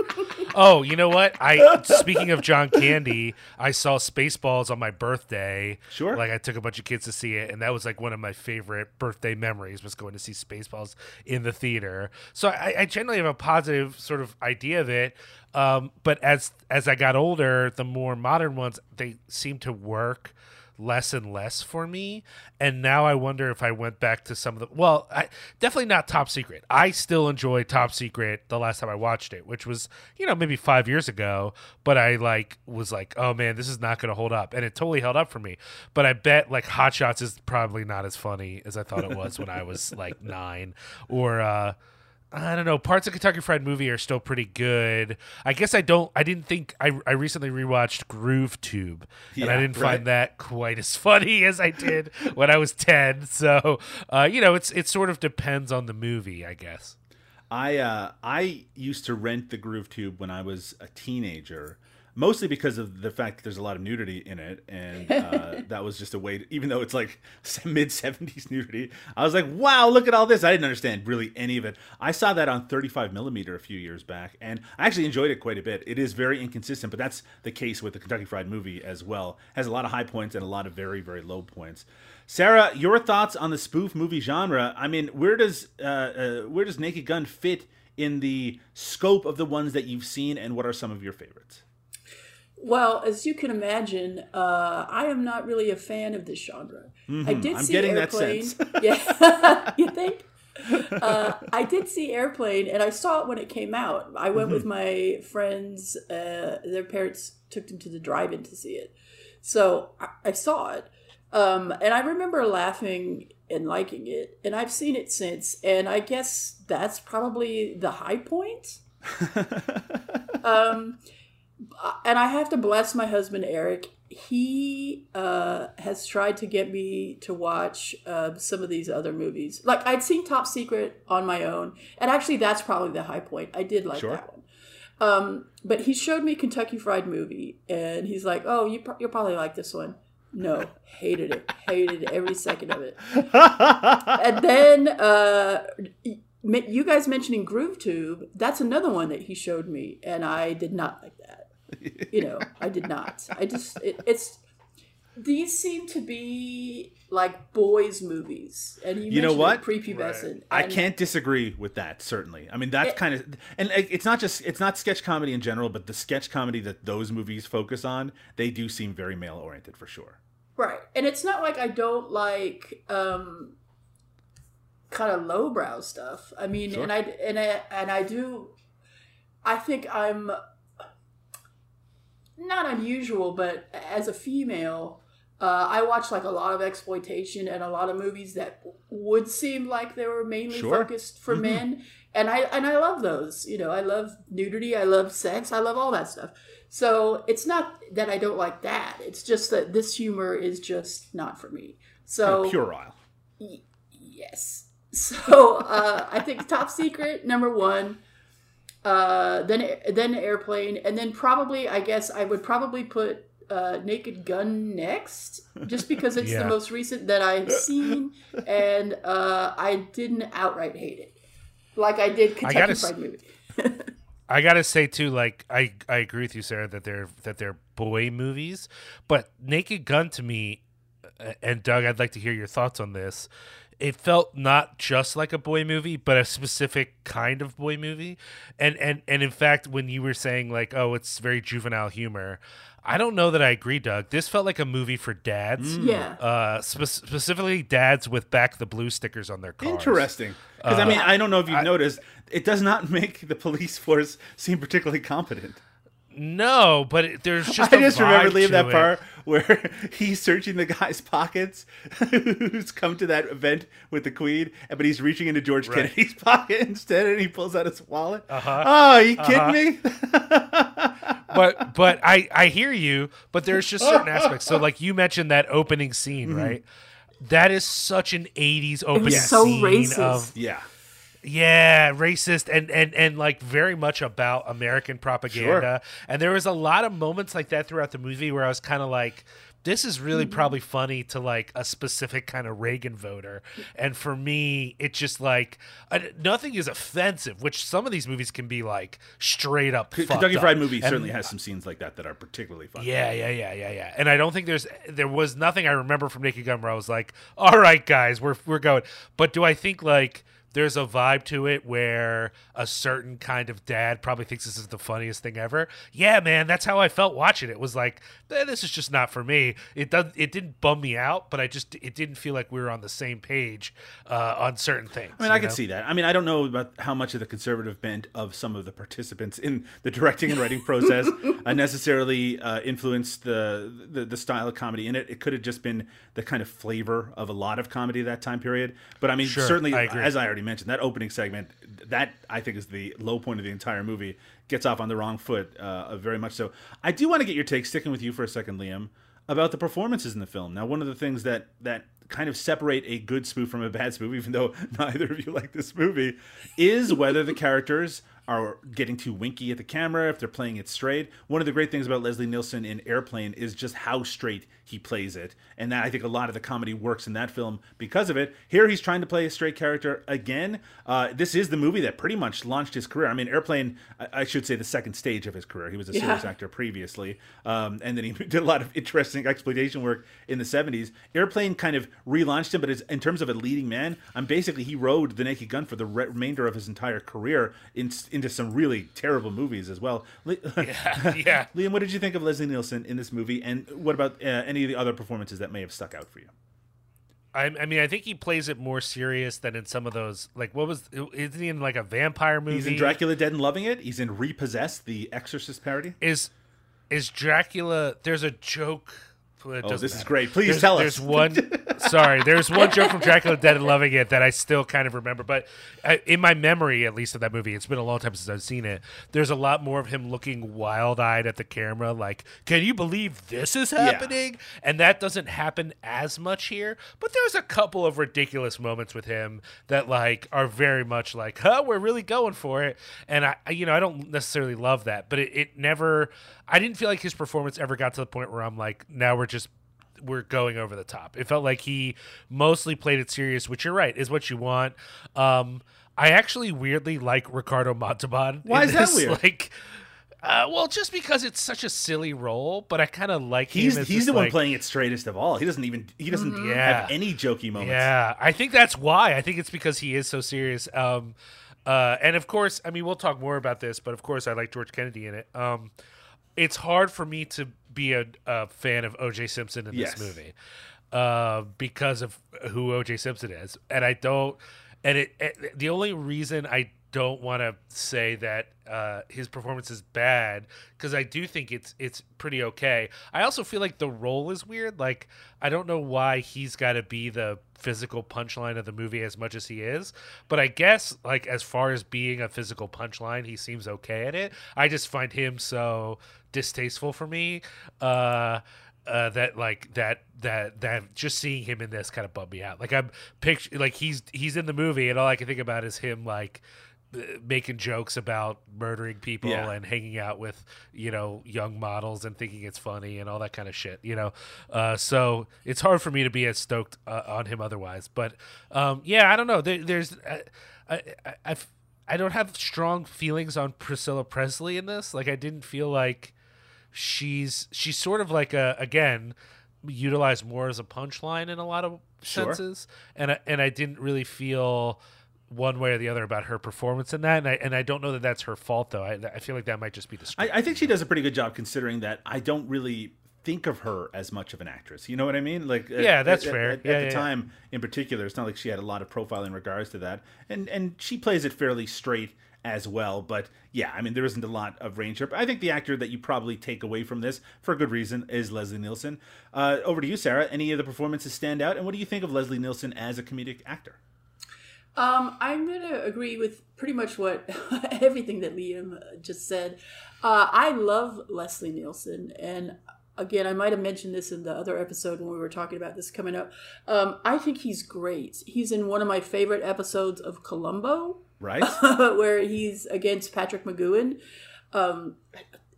oh, you know what? I speaking of John Candy, I saw Spaceballs on my birthday. Sure. Like I took a bunch of kids to see it, and that was like one of my favorite birthday memories was going to see Spaceballs in the theater. So I, I generally have a positive sort of idea of it. Um, but as as I got older, the more modern ones they seem to work less and less for me. And now i wonder if i went back to some of the well I, definitely not top secret. I still enjoy top secret the last time i watched it which was you know maybe five years ago. But i like was like oh man this is not going to hold up. And it totally held up for me. But i bet like hot shots is probably not as funny as i thought it was when i was like nine. Or uh I don't know. Parts of Kentucky Fried Movie are still pretty good. I guess I don't. I didn't think. I, I recently rewatched Groove Tube, and I didn't right. find that quite as funny as I did when I was ten. So, uh, you know, it's it sort of depends on the movie, I guess. I uh, I used to rent the Groove Tube when I was a teenager, mostly because of the fact that there's a lot of nudity in it, and uh, that was just a way. To, even though it's like mid '70s nudity, I was like, "Wow, look at all this!" I didn't understand really any of it. I saw that on 35 millimeter a few years back, and I actually enjoyed it quite a bit. It is very inconsistent, but that's the case with the Kentucky Fried Movie as well. has a lot of high points and a lot of very very low points. Sarah, your thoughts on the spoof movie genre? I mean, where does uh, uh, where does Naked Gun fit in the scope of the ones that you've seen, and what are some of your favorites? Well, as you can imagine, uh, I am not really a fan of this genre. I did Mm-hmm. I'm see getting that Airplane. sense. yeah, you think? Uh, I did see Airplane, and I saw it when it came out. I went Mm-hmm. with my friends. Uh, their parents took them to the drive-in to see it, so I, I saw it, um, and I remember laughing and liking it. And I've seen it since, and I guess that's probably the high point. um, and I have to bless my husband Eric. He uh, has tried to get me to watch uh, some of these other movies. Like I'd seen Top Secret on my own, and actually that's probably the high point. I did like Sure. that one. Um, but he showed me Kentucky Fried Movie, and he's like, "Oh, you pro- you'll probably like this one." No, hated it, hated every second of it. and then uh, you guys mentioning Groove Tube, that's another one that he showed me, and I did not like that. You know, I did not. I just it, it's these seem to be like boys' movies, and you, You know mentioned what? prepubescent. I can't disagree with that. Certainly, I mean that's It- kind of, and it's not just it's not sketch comedy in general, but the sketch comedy that those movies focus on, they do seem very male oriented for sure. Right. And it's not like I don't like um kind of lowbrow stuff. I mean, Sure. and I and I and I do I think I'm not unusual, but as a female, uh, I watch like a lot of exploitation and a lot of movies that would seem like they were mainly Sure. focused for men, and I and I love those. You know, I love nudity, I love sex, I love all that stuff. So it's not that I don't like that. It's just that this humor is just not for me. So Puerile. Yes. So uh, I think Top Secret number one, uh, then then Airplane, and then probably I guess I would probably put uh, Naked Gun next, just because it's Yeah. the most recent that I've seen, and uh, I didn't outright hate it, like I did Kentucky gotta s- Fried Movie. I gotta say too, like I I agree with you, Sarah, that they're that they're boy movies, but Naked Gun to me, uh, and Doug, I'd like to hear your thoughts on this. It felt not just like a boy movie, but a specific kind of boy movie, and and and in fact, when you were saying like, oh, it's very juvenile humor, I don't know that I agree, Doug. This felt like a movie for dads. Yeah. Uh, spe- specifically dads with back the blue stickers on their cars. Interesting. Because I mean, I don't know if you've noticed, it does not make the police force seem particularly competent. No, but it, there's just. I a just remember vibe leaving that it. part where he's searching the guy's pockets who's come to that event with the queen, but he's reaching into George Right. Kennedy's pocket instead, and he pulls out his wallet. Uh-huh. Oh, are you kidding me? but but I I hear you. But there's just certain aspects. So like you mentioned that opening scene, Mm-hmm. right? That is such an '80s opening was so scene racist. of Yeah. Yeah, racist and and and like very much about American propaganda. And there was a lot of moments like that throughout the movie where I was kind of like this is really Mm-hmm. probably funny to like a specific kind of Reagan voter. And for me, it's just like uh, nothing is offensive, which some of these movies can be like straight up. K- fucked Kentucky up. Fried Movie And- certainly has some scenes like that that are particularly funny. yeah, yeah, yeah, yeah, yeah. And I don't think there's there was nothing I remember from Naked Gun where I was like, "All right, guys, we're we're going." But do I think like there's a vibe to it where a certain kind of dad probably thinks this is the funniest thing ever? Yeah, man, that's how I felt watching it. Was like, eh, this is just not for me. It does it didn't bum me out, but I just it didn't feel like we were on the same page uh, on certain things. I mean, I you can see that. I mean, I don't know about how much of the conservative bent of some of the participants in the directing and writing process uh, necessarily uh, influenced the, the the style of comedy in it. It could have just been the kind of flavor of a lot of comedy that time period. But I mean, Sure, certainly, I as I already mentioned, that opening segment, that I think is the low point of the entire movie, gets off on the wrong foot, uh, very much so. I do want to get your take, sticking with you for a second, Liam, about the performances in the film. Now, one of the things that that kind of separate a good spoof from a bad spoof, even though neither of you like this movie, is whether the characters are getting too winky at the camera, if they're playing it straight. One of the great things about Leslie Nielsen in Airplane is just how straight he plays it. And that I think a lot of the comedy works in that film because of it. Here he's trying to play a straight character again. Uh, this is the movie that pretty much launched his career. I mean, Airplane, I, I should say the second stage of his career. He was a serious Yeah. actor previously. Um, and then he did a lot of interesting exploitation work in the 70s. Airplane kind of relaunched him, but in terms of a leading man, I'm basically he rode the Naked Gun for the re- remainder of his entire career in, into some really terrible movies as well. Li- yeah. Liam, what did you think of Leslie Nielsen in this movie, and what about uh, any of the other performances that may have stuck out for you? I, I mean, I think he plays it more serious than in some of those. Like, what was? Isn't he in like a vampire movie? He's in Dracula Dead and Loving It. He's in Repossessed, the Exorcist parody. Is is Dracula? There's a joke. Oh, this is great. Please there's, tell us. There's one. sorry, there's one joke from Dracula Dead and Loving It that I still kind of remember, but uh, in my memory, at least of that movie, it's been a long time since I've seen it. There's a lot more of him looking wild-eyed at the camera, like, "Can you believe this is happening?" And that doesn't happen as much here. But there's a couple of ridiculous moments with him that like are very much like, "Huh, we're really going for it." And I, you know, I don't necessarily love that, but it, it never. I didn't feel like his performance ever got to the point where I'm like, now we're we're going over the top. It felt like he mostly played it serious, which you're right is what you want. Um, I actually weirdly like Ricardo Montalban. Why is that weird? Like, uh, well, just because it's such a silly role, but I kind of like He's him. As he's this, the one playing it straightest of all. He doesn't even he doesn't Yeah. have any jokey moments. Yeah, I think that's why. I think it's because he is so serious. Um, uh, and of course, I mean, we'll talk more about this, but of course, I like George Kennedy in it. Um, it's hard for me to be a, a fan of O.J. Simpson in Yes. this movie uh, because of who O.J. Simpson is, and I don't. And it, it the only reason I don't want to say that uh, his performance is bad because I do think it's it's pretty okay. I also feel like the role is weird. Like I don't know why he's got to be the physical punchline of the movie as much as he is, but I guess like as far as being a physical punchline, he seems okay at it. I just find him so distasteful for me. Uh, uh, that like that that that just seeing him in this kind of bummed me out. Like I'm picture like he's he's in the movie and all I can think about is him like making jokes about murdering people Yeah. and hanging out with you know young models and thinking it's funny and all that kind of shit. You know, uh, so it's hard for me to be as stoked uh, on him otherwise. But um, yeah, I don't know. There, there's I, I, I I've, don't have strong feelings on Priscilla Presley in this. Like I didn't feel like she's she's sort of like a again utilized more as a punchline in a lot of Sure. senses and I, and I didn't really feel one way or the other about her performance in that and I and I don't know that that's her fault though I, I feel like that might just be the I, script. I think she does a pretty good job considering that I don't really think of her as much of an actress. You know what I mean? Like at- Yeah, that's at, fair. At, Yeah, at yeah, the yeah. time, in particular, it's not like she had a lot of profile in regards to that, and and she plays it fairly straight as well. But yeah, I mean, there isn't a lot of range here. But I think the actor that you probably take away from this for a good reason is Leslie Nielsen. Uh, over to you, Sarah. Any of the performances stand out, and what do you think of Leslie Nielsen as a comedic actor? Um, I'm gonna agree with pretty much what everything that Liam just said. Uh, I love Leslie Nielsen, and again, I might have mentioned this in the other episode when we were talking about this coming up. Um, I think he's great. He's in one of my favorite episodes of Columbo, Right? where he's against Patrick McGoohan. Um,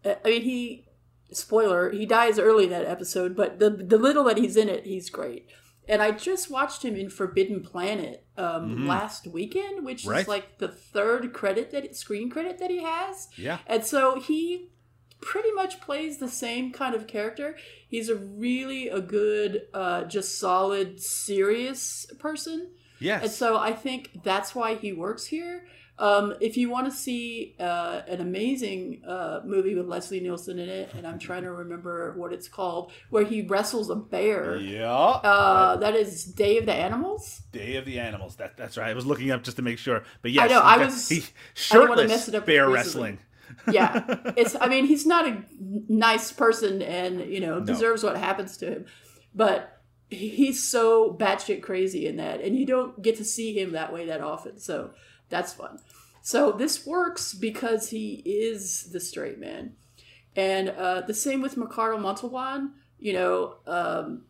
I mean, he spoiler he dies early in that episode, but the the little that he's in it, he's great. And I just watched him in Forbidden Planet um, last weekend, which Right. is like the third credit that screen credit that he has. Yeah. And so he pretty much plays the same kind of character. He's a really a good, uh, just solid, serious person. Yes. And so I think that's why he works here. Um, if you want to see uh, an amazing uh, movie with Leslie Nielsen in it, and I'm trying to remember what it's called, where he wrestles a bear, yeah. uh, that is Day of the Animals. Day of the Animals. That that's right. I was looking up just to make sure. But yes, know, he I was- he, I shirtless wanna mess it up bear wrestling. Yeah, it's. I mean, he's not a nice person, and you know deserves what happens to him, but he's so batshit crazy in that, and you don't get to see him that way that often. So that's fun. So this works because he is the straight man, and uh, the same with Ricardo Montalban. You know, um,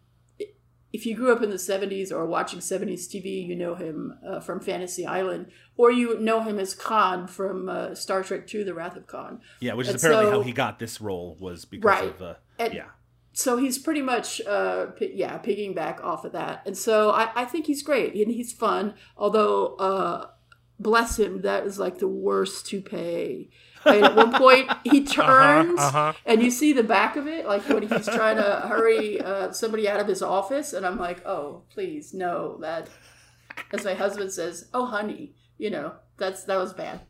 if you grew up in the 70s or watching 70s TV, you know him uh, from Fantasy Island, or you know him as Khan from uh, Star Trek II The Wrath of Khan. Yeah, which is And apparently how he got this role was because Right. of uh, And- yeah. So he's pretty much, uh, pi- yeah, picking back off of that. And so I, I think he's great and he's fun, although, uh, bless him, that is like the worst to pay. I at one point, he turns uh-huh. and you see the back of it, like when he's trying to hurry uh, somebody out of his office. And I'm like, oh, please, no, that, as my husband says, oh, honey, you know, that's that was bad.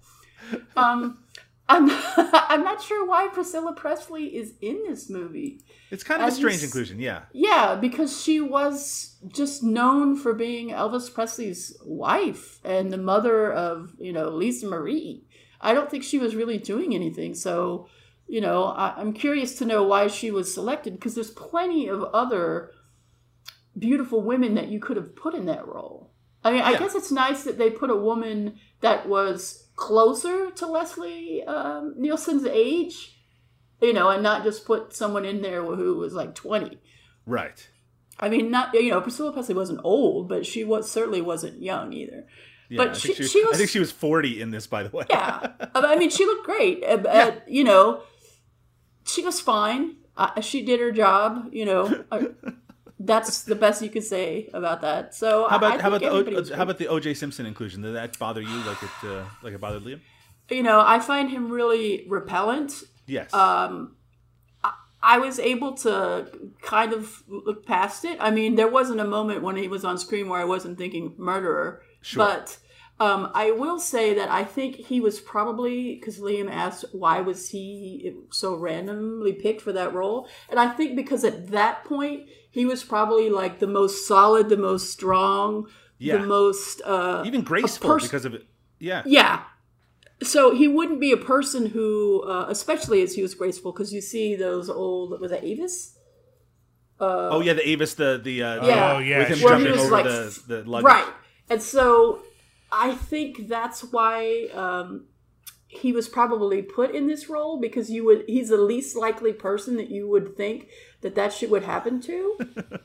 Um, I'm I'm not sure why Priscilla Presley is in this movie. It's kind of a strange inclusion, yeah. Yeah, because she was just known for being Elvis Presley's wife and the mother of, you know, Lisa Marie. I don't think she was really doing anything. So, you know, I, I'm curious to know why she was selected because there's plenty of other beautiful women that you could have put in that role. I mean, I Yeah. guess it's nice that they put a woman that was closer to Leslie um, Nielsen's age, you know, and not just put someone in there who was like 20. Right. I mean, not you know, Priscilla Presley wasn't old, but she was certainly wasn't young either. Yeah, But I she- think she was- I think she was 40 in this, by the way. Yeah, I mean, she looked great. Uh, uh, you know, she was fine. Uh, she did her job. You know, that's the best you could say about that. So How I- I about how about the o- how about the O.J. Simpson inclusion? Did that bother you like it uh, like it bothered Liam? you know, I find him really repellent. Yes. Um, I was able to kind of look past it. I mean, there wasn't a moment when he was on screen where I wasn't thinking murderer. Sure. But um, I will say that I think he was probably because Liam asked why was he so randomly picked for that role, and I think because at that point he was probably like the most solid, the most strong, Yeah. the most uh, Even graceful pers- because of it. Yeah. yeah. So he wouldn't be a person who, uh, especially as he was graceful, because you see those old was that Avis? Uh, oh yeah, the Avis, the the uh, Yeah. Oh yeah, with him sure. Where he jumping was over like- the the luggage. Right. And so I think that's why um, he was probably put in this role because you would he's the least likely person that you would think that that shit would happen to.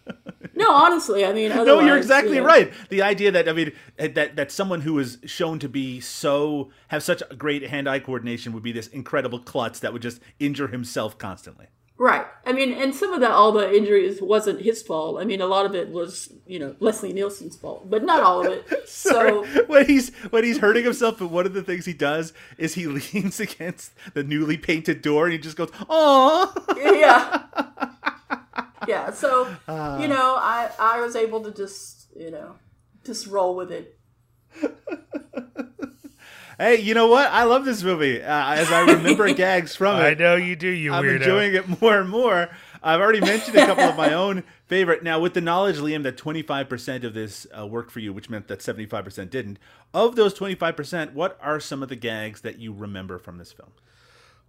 no, honestly, I mean, No, you're exactly you know, right. The idea that I mean that that someone who is shown to be so have such a great hand-eye coordination would be this incredible klutz that would just injure himself constantly. Right. I mean, and some of that, all the injuries wasn't his fault. I mean, a lot of it was, you know, Leslie Nielsen's fault, but not all of it. so, when he's when he's hurting himself, but one of the things he does is he leans against the newly painted door and he just goes, "Oh." yeah. Yeah. So, you ah. know, I, I was able to just, you know, just roll with it. Hey, you know what? I love this movie. Uh, as I remember gags from it, I know you do, you I'm weirdo. enjoying it more and more. I've already mentioned a couple of my own favorite. Now, with the knowledge, Liam, that 25% of this uh, worked for you, which meant that 75% didn't. Of those 25%, what are some of the gags that you remember from this film?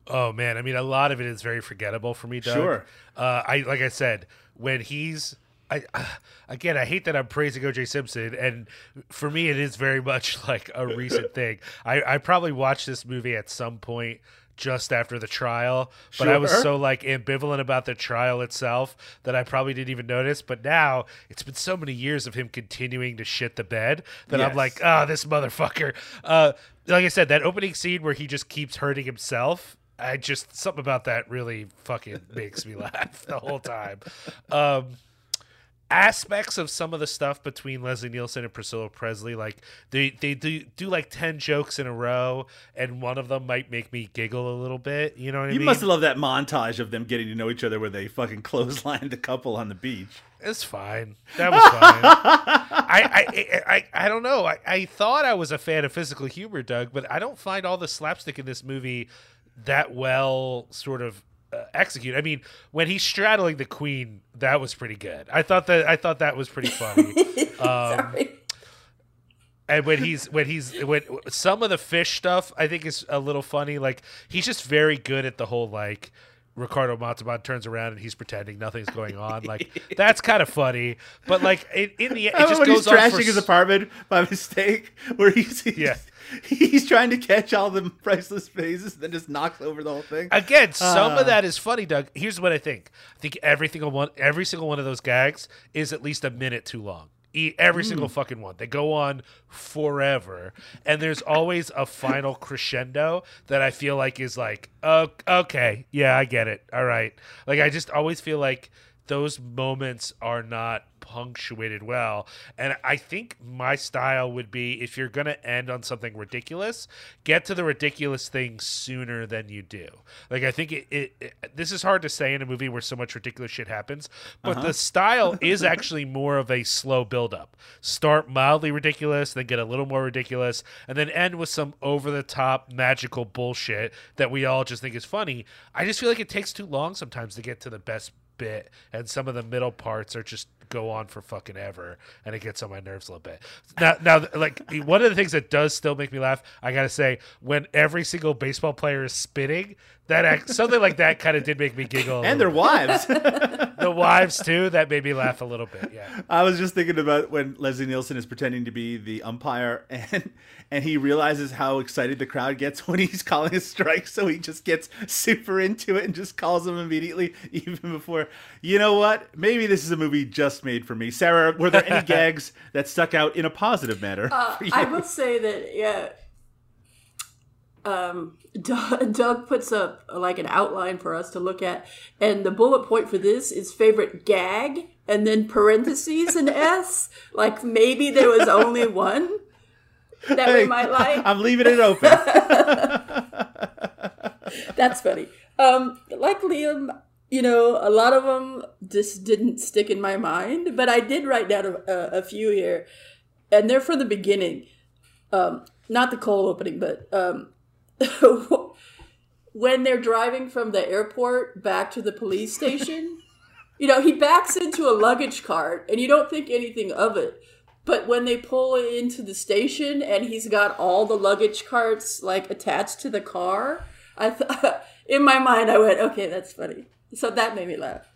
Oh man, I mean, a lot of it is very forgettable for me, Doug. Sure. Uh, I like I said, when he's I uh, again, I hate that I'm praising O.J. Simpson, and for me, it is very much like a recent thing. I, I probably watched this movie at some point just after the trial, but I was so like ambivalent about the trial itself that I probably didn't even notice. But now it's been so many years of him continuing to shit the bed that I'm Yes. like, oh, this motherfucker. Uh, like I said, that opening scene where he just keeps hurting himself. I just something about that really fucking makes me laugh the whole time. Um, aspects of some of the stuff between Leslie Nielsen and Priscilla Presley, like they they do do like ten jokes in a row, and one of them might make me giggle a little bit. You know what I You must love that montage of them getting to know each other where they fucking clotheslined the couple on the beach. It's fine. That was fine. I, I, I, I don't know. I, I thought I was a fan of physical humor, Doug, but I don't find all the slapstick in this movie that well sort of uh, executed. I mean, when he's straddling the queen, that was pretty good. I thought that I thought that was pretty funny. Um, and when he's when he's when some of the fish stuff I think is a little funny. Like he's just very good at the whole like Ricardo Montalban turns around and he's pretending nothing's going on. Like that's kind of funny, but like in, in the end, it just when he's goes for trashing his apartment by mistake, where he's, he's Yeah. he's trying to catch all the priceless phases, then just knocks over the whole thing. Again, some Uh. of that is funny, Doug. Here's what I think. I think every single one, every single one of those gags is at least a minute too long. E- Every single Hmm. fucking one. They go on forever, and there's always a final crescendo that I feel like is like, oh, okay, yeah, I get it. All right. Like I just always feel like those moments are not punctuated well. And I think my style would be if you're going to end on something ridiculous, get to the ridiculous thing sooner than you do. Like, I think it, it, it- this is hard to say in a movie where so much ridiculous shit happens, but uh-huh. the style is actually more of a slow buildup. Start mildly ridiculous, then get a little more ridiculous, and then end with some over the top magical bullshit that we all just think is funny. I just feel like it takes too long sometimes to get to the best bit and some of the middle parts are just go on for fucking ever and it gets on my nerves a little bit now now like one of the things that does still make me laugh i gotta say when every single baseball player is spitting that act, something like that kind of did make me giggle and their little wives. the wives too that made me laugh a little bit yeah I was just thinking about when Leslie Nielsen is pretending to be the umpire and and he realizes how excited the crowd gets when he's calling a strike, so he just gets super into it and just calls them immediately, even before. You know what? Maybe this is a movie just made for me. Sarah, were there any gags that stuck out in a positive manner? Uh. I will say that yeah. Um, Doug, Doug puts up like an outline for us to look at, and the bullet point for this is favorite gag, and then parentheses and S. Like maybe there was only one that we might like. I'm leaving it open. That's funny. Um, like Liam, you know, a lot of them just didn't stick in my mind, but I did write down a, a, a few here, and they're from the beginning. Um, not the cold opening, but um, when they're driving from the airport back to the police station, you know, he backs into a luggage cart, and you don't think anything of it. But when they pull into the station and he's got all the luggage carts like attached to the car, I thought in my mind I went, okay, that's funny. So that made me laugh.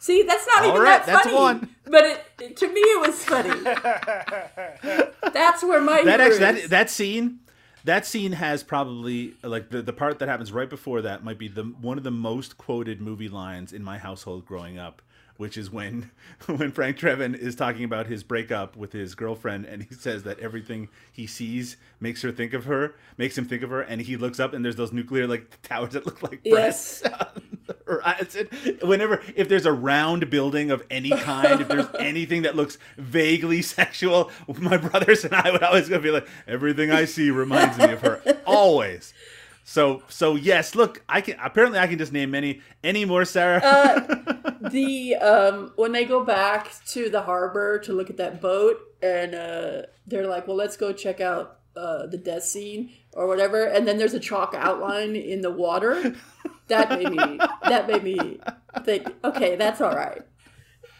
See, that's not All even right, that that's funny. one. But it, it- to me it was funny. that's where my that actually, that that scene that scene has probably like the, the part that happens right before that might be the one of the most quoted movie lines in my household growing up which is when when Frank Drebin is talking about his breakup with his girlfriend and he says that everything he sees makes her think of her makes him think of her and he looks up and there's those nuclear like towers that look like Yes. breasts or whenever if there's a round building of any kind, if there's anything that looks vaguely sexual, my brothers and I would always go be like, everything I see reminds me of her, always. So so yes, look, I can apparently I can just name many. Any more, Sarah? the um when they go back to the harbor to look at that boat and uh they're like well let's go check out uh the death scene or whatever and then there's a chalk outline in the water that made me that made me think okay that's all right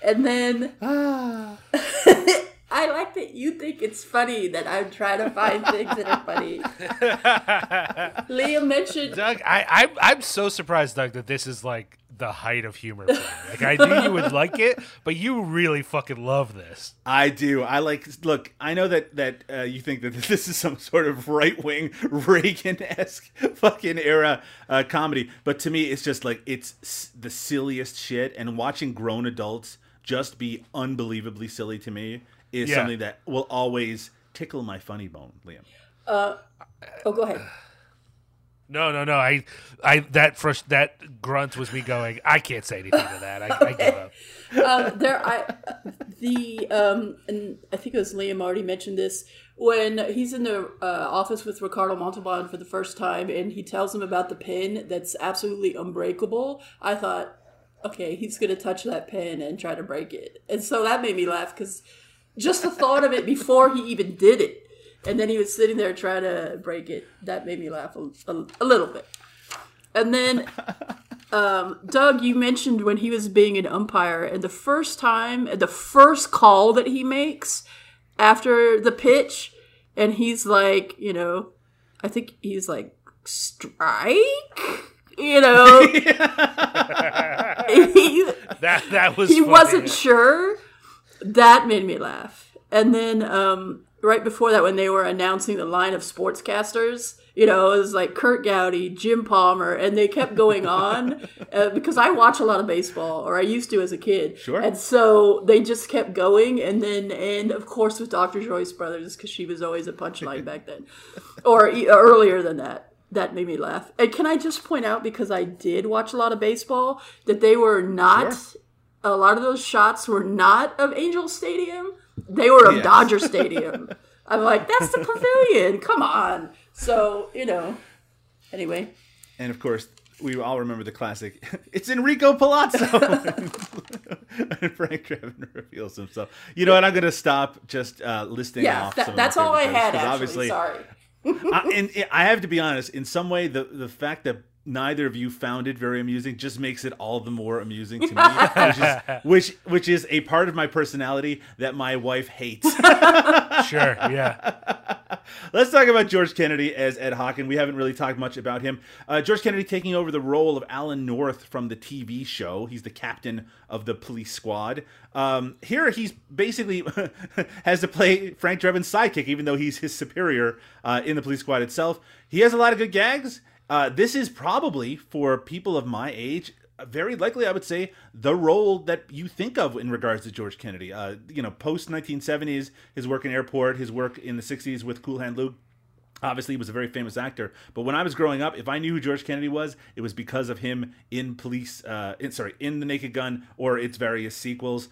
and then I like that you think it's funny that I'm trying to find things that are funny. Liam mentioned Doug, I, I'm I'm so surprised, Doug, that this is like the height of humor. Like I knew you would like it, but you really fucking love this. I do. I like. Look, I know that that uh, you think that this is some sort of right wing Reagan esque fucking era uh, comedy, but to me, it's just like it's s- the silliest shit. And watching grown adults just be unbelievably silly to me is Yeah. something that will always tickle my funny bone, Liam. Oh, go ahead. No, no, no. I, I that first that grunt was me going. I can't say anything to that. I, I give up. um, there, I the um, and I think it was Liam already mentioned this when he's in the uh, office with Ricardo Montalban for the first time, and he tells him about the pen that's absolutely unbreakable. I thought, okay, he's gonna touch that pen and try to break it, and so that made me laugh because just the thought of it before he even did it, and then he was sitting there trying to break it. That made me laugh a, a, a little bit. And then um, Doug, you mentioned when he was being an umpire, and the first time, the first call that he makes after the pitch, and he's like, you know, I think he's like, strike? You know, he, That that was. he funny. wasn't sure. That made me laugh. And then um, right before that, when they were announcing the line of sportscasters, you know, it was like Kurt Gowdy, Jim Palmer, and they kept going on uh, because I watch a lot of baseball, or I used to as a kid. Sure. And so they just kept going, and then and of course with Dr. Joyce Brothers because she was always a punchline back then, or e- earlier than that. That made me laugh. And can I just point out because I did watch a lot of baseball that they were not a lot of those shots were not of Angel Stadium. They were of Yes. Dodger Stadium. I'm like, that's the pavilion. Come on. So, you know. Anyway. And of course, we all remember the classic. It's Enrico Palazzo. and Frank Drebin reveals himself. You know what? I'm going to stop just uh, listing Yeah, off. that- that's all I had, actually. obviously, Sorry. I, and I have to be honest. In some way, the the fact that neither of you found it very amusing just makes it all the more amusing to me, which is which which is a part of my personality that my wife hates. Sure. Yeah. Let's talk about George Kennedy as Ed Hocken. We haven't really talked much about him. Uh, George Kennedy taking over the role of Alan North from the TV show. He's the captain of the police squad. Um, here, he's basically has to play Frank Drebin's sidekick, even though he's his superior uh, in the police squad itself. He has a lot of good gags. Uh, this is probably for people of my age very likely, I would say, the role that you think of in regards to George Kennedy. Uh, you know, post 1970s, his work in Airport, his work in the 60s with Cool Hand Luke. Obviously, he was a very famous actor. But when I was growing up, if I knew who George Kennedy was, it was because of him in Police, uh, in, sorry, in The Naked Gun or its various sequels.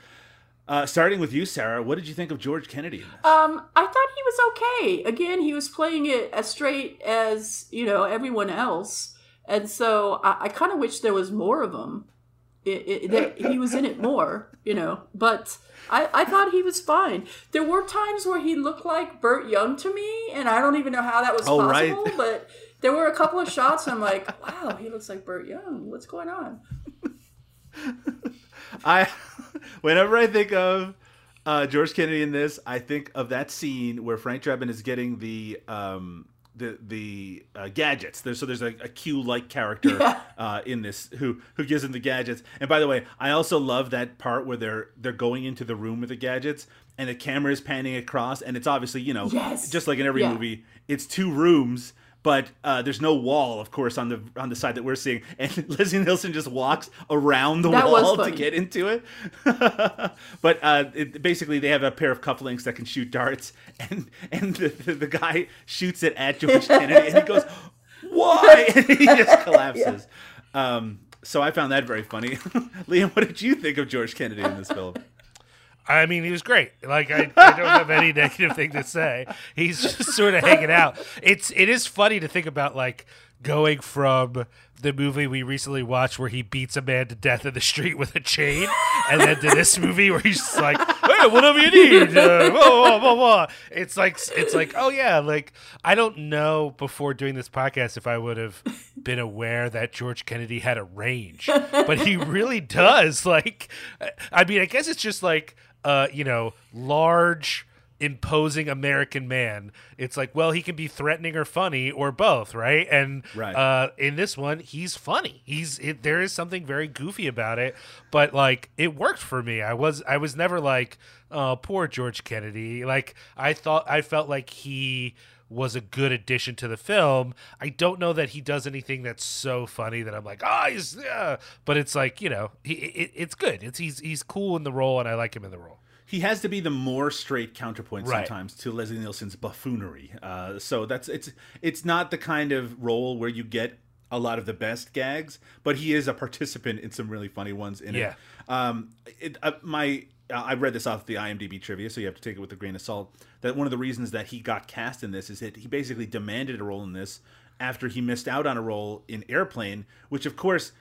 Uh, starting with you, Sarah, what did you think of George Kennedy? Um, I thought was okay. Again, he was playing it as straight as, you know, everyone else. And so I, I kind of wish there was more of him. It, it, that he was in it more, you know. But I, I thought he was fine. There were times where he looked like Burt Young to me, and I don't even know how that was Oh, right. possible. But there were a couple of shots. I'm like, wow, he looks like Burt Young. What's going on? I, whenever I think of uh, George Kennedy in this, I think of that scene where Frank Drebin is getting the um, the the uh, gadgets. There's, so there's a, a Q like character Yeah. uh, in this who who gives him the gadgets. And by the way, I also love that part where they're they're going into the room with the gadgets. And the camera is panning across, and it's obviously, you know, Yes. just like in every Yeah. movie, it's two rooms, but uh, there's no wall, of course, on the on the side that we're seeing. And Leslie Nielsen just walks around the That wall to get into it. but uh, it, basically, they have a pair of cufflinks that can shoot darts, and and the, the, the guy shoots it at George Kennedy, and he goes, "Why?" and he just collapses. Um, so I found that very funny. Liam, what did you think of George Kennedy in this film? I mean, he was great. Like I, I don't have any negative thing to say. He's just sort of hanging out. It's it is funny to think about like going from the movie we recently watched where he beats a man to death in the street with a chain, and then to this movie where he's just like, "Hey, whatever you need." Uh, blah, blah, blah. It's like it's like, oh yeah, like I don't know before doing this podcast if I would have been aware that George Kennedy had a range, but he really does. Like, I mean, I guess it's just like uh, you know, large imposing American man. It's like, well, he can be threatening or funny or both, right? And Right. Uh, in this one, he's funny. He's it, there is something very goofy about it, but like it worked for me. I was I was never like, oh, poor George Kennedy. Like I thought I felt like he was a good addition to the film. I don't know that he does anything that's so funny that I'm like, ah, he's, yeah. but it's like you know, he, it, it's good. It's he's he's cool in the role, and I like him in the role. he has to be the more straight counterpoint Right. sometimes to Leslie Nielsen's buffoonery. Uh, so that's it's it's not the kind of role where you get a lot of the best gags, but he is a participant in some really funny ones in Yeah. it. Um, it uh, my uh, I read this off the IMDb trivia, so you have to take it with a grain of salt. That one of the reasons that he got cast in this is that he basically demanded a role in this after he missed out on a role in Airplane, which of course.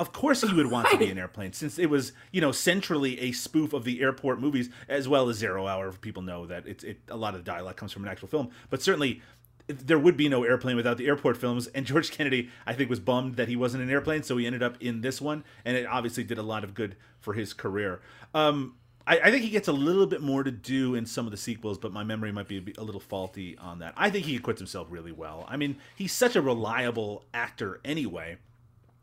Of course, he would want to be an airplane, since it was, you know, centrally a spoof of the airport movies, as well as Zero Hour. People know that it's it, a lot of the dialogue comes from an actual film, but certainly there would be no airplane without the airport films. And George Kennedy, I think, was bummed that he wasn't an airplane, so he ended up in this one, and it obviously did a lot of good for his career. Um, I, I think he gets a little bit more to do in some of the sequels, but my memory might be a, little faulty on that. I think he acquits himself really well. I mean, he's such a reliable actor anyway.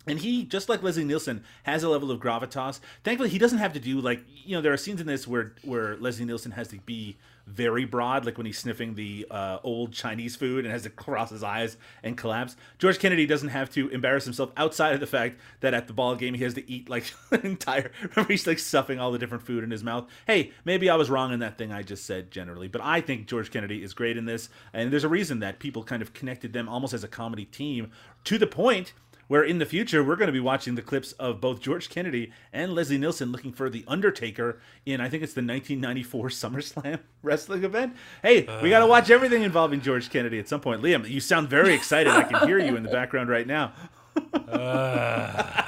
And he, just like Leslie Nielsen, has a level of gravitas. Thankfully, he doesn't have to do like you know. There are scenes in this where where Leslie Nielsen has to be very broad, like when he's sniffing the uh, old Chinese food and has to cross his eyes and collapse. George Kennedy doesn't have to embarrass himself outside of the fact that at the ball game he has to eat like an entire. Remember, he's like stuffing all the different food in his mouth. Hey, maybe I was wrong in that thing I just said generally, but I think George Kennedy is great in this, and there's a reason that people kind of connected them almost as a comedy team to the point where in the future we're going to be watching the clips of both George Kennedy and Leslie Nielsen looking for the Undertaker in I think it's the 1994 SummerSlam wrestling event. Hey, we got to watch everything involving George Kennedy at some point. Liam, you sound very excited. I can hear you in the background right now.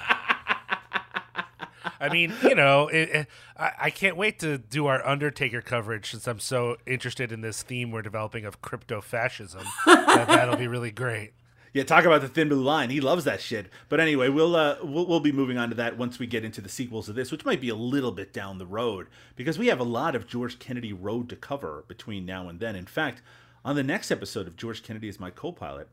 I mean, you know, it, it, I, I can't wait to do our Undertaker coverage since I'm so interested in this theme we're developing of crypto fascism. that, that'll be really great. Yeah, talk about the thin blue line. He loves that shit. But anyway, we'll uh, we'll, we'll be moving on to that once we get into the sequels of this, which might be a little bit down the road because we have a lot of George Kennedy road to cover between now and then. In fact, on the next episode of George Kennedy is my co-pilot,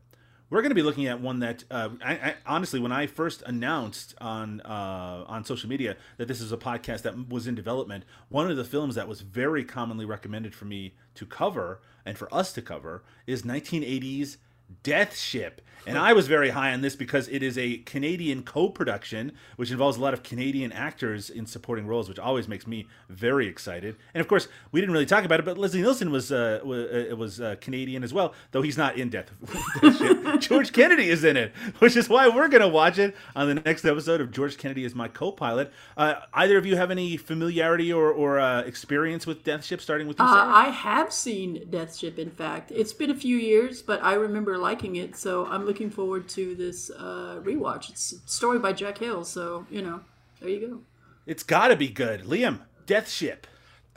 we're going to be looking at one that uh, I, I, honestly, when I first announced on uh, on social media that this is a podcast that was in development, one of the films that was very commonly recommended for me to cover and for us to cover is 1980s Death Ship. And I was very high on this because it is a Canadian co production, which involves a lot of Canadian actors in supporting roles, which always makes me very excited. And of course, we didn't really talk about it, but Leslie Nielsen was uh, was, uh, uh, Canadian as well, though he's not in Death, Death Ship. George Kennedy is in it, which is why we're going to watch it on the next episode of George Kennedy as my co pilot. Uh, either of you have any familiarity or, or uh, experience with Death Ship, starting with you, Uh, I have seen Death Ship, in fact. It's been a few years, but I remember liking it, so I'm looking forward to this uh, rewatch. It's a story by Jack Hill, so, you know, there you go. It's got to be good. Liam, Death Ship.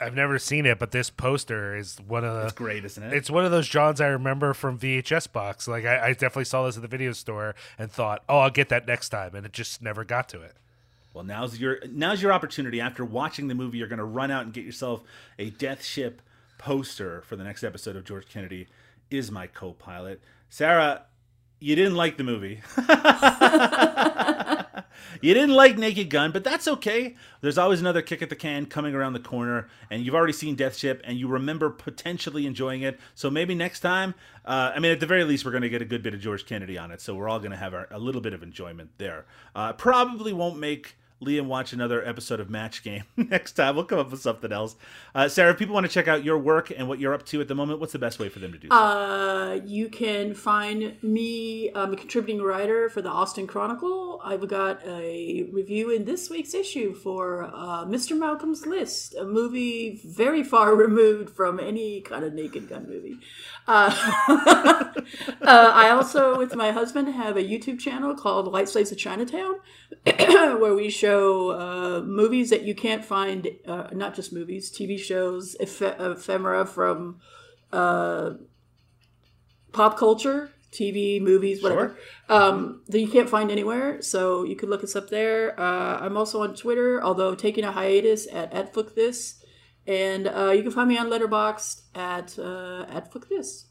I've never seen it, but this poster is one of the. It's great, isn't it? It's one of those Johns I remember from VHS box. Like I, I definitely saw this at the video store and thought, "Oh, I'll get that next time," and it just never got to it. Well, now's your now's your opportunity. After watching the movie, you're going to run out and get yourself a Death Ship poster for the next episode of George Kennedy is my co-pilot. Sarah, you didn't like the movie. you didn't like Naked Gun, but that's okay. There's always another kick at the can coming around the corner, and you've already seen Death Ship, and you remember potentially enjoying it. So maybe next time, uh, I mean, at the very least, we're going to get a good bit of George Kennedy on it, so we're all going to have our, a little bit of enjoyment there. Uh, probably won't make Liam watch another episode of Match Game next time. We'll come up with something else. Uh, Sarah, if people want to check out your work and what you're up to at the moment, what's the best way for them to do so? Uh, you can find me. I'm a contributing writer for the Austin Chronicle. I've got a review in this week's issue for uh, Mr. Malcolm's List, a movie very far removed from any kind of Naked Gun movie. Uh, uh, I also, with my husband, have a YouTube channel called White Slaves of Chinatown, where we show uh, movies that you can't find, uh, not just movies, TV shows, eph- ephemera from pop culture, TV, movies, whatever, um, that you can't find anywhere. So you could look us up there. Uh, I'm also on Twitter, although taking a hiatus at at This, And uh, you can find me on Letterboxd at uh, at Flick This.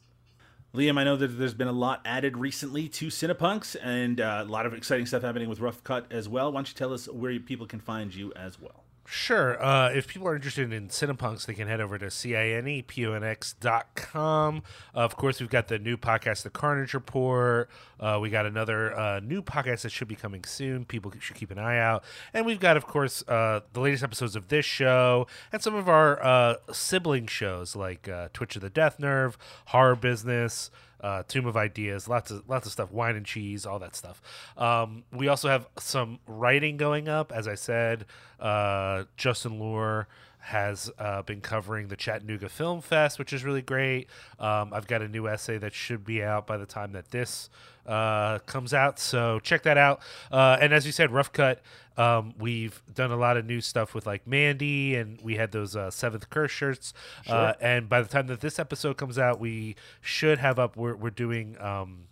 Liam, I know that there's been a lot added recently to Cinepunx and uh, a lot of exciting stuff happening with Rough Cut as well. Why don't you tell us where people can find you as well? Sure. Uh, if people are interested in Cinepunx, they can head over to cinepunx.com. Uh, of course, we've got the new podcast, The Carnage Report. Uh, we got another uh, new podcast that should be coming soon. People should keep an eye out. And we've got, of course, uh, the latest episodes of this show and some of our uh, sibling shows like Twitch of the Death Nerve, Horror Business uh, Tomb of Ideas, lots of lots of stuff, wine and cheese, all that stuff. Um, we also have some writing going up, as I said. Uh, Justin Lore has uh, been covering the Chattanooga Film Fest, which is really great. Um, I've got a new essay that should be out by the time that this uh, comes out, so check that out. Uh, and as you said, Rough Cut um, we've done a lot of new stuff with like Mandy, and we had those uh, Seventh Curse shirts. Uh, sure. Uh, and by the time that this episode comes out, we should have up. We're we're doing. Um,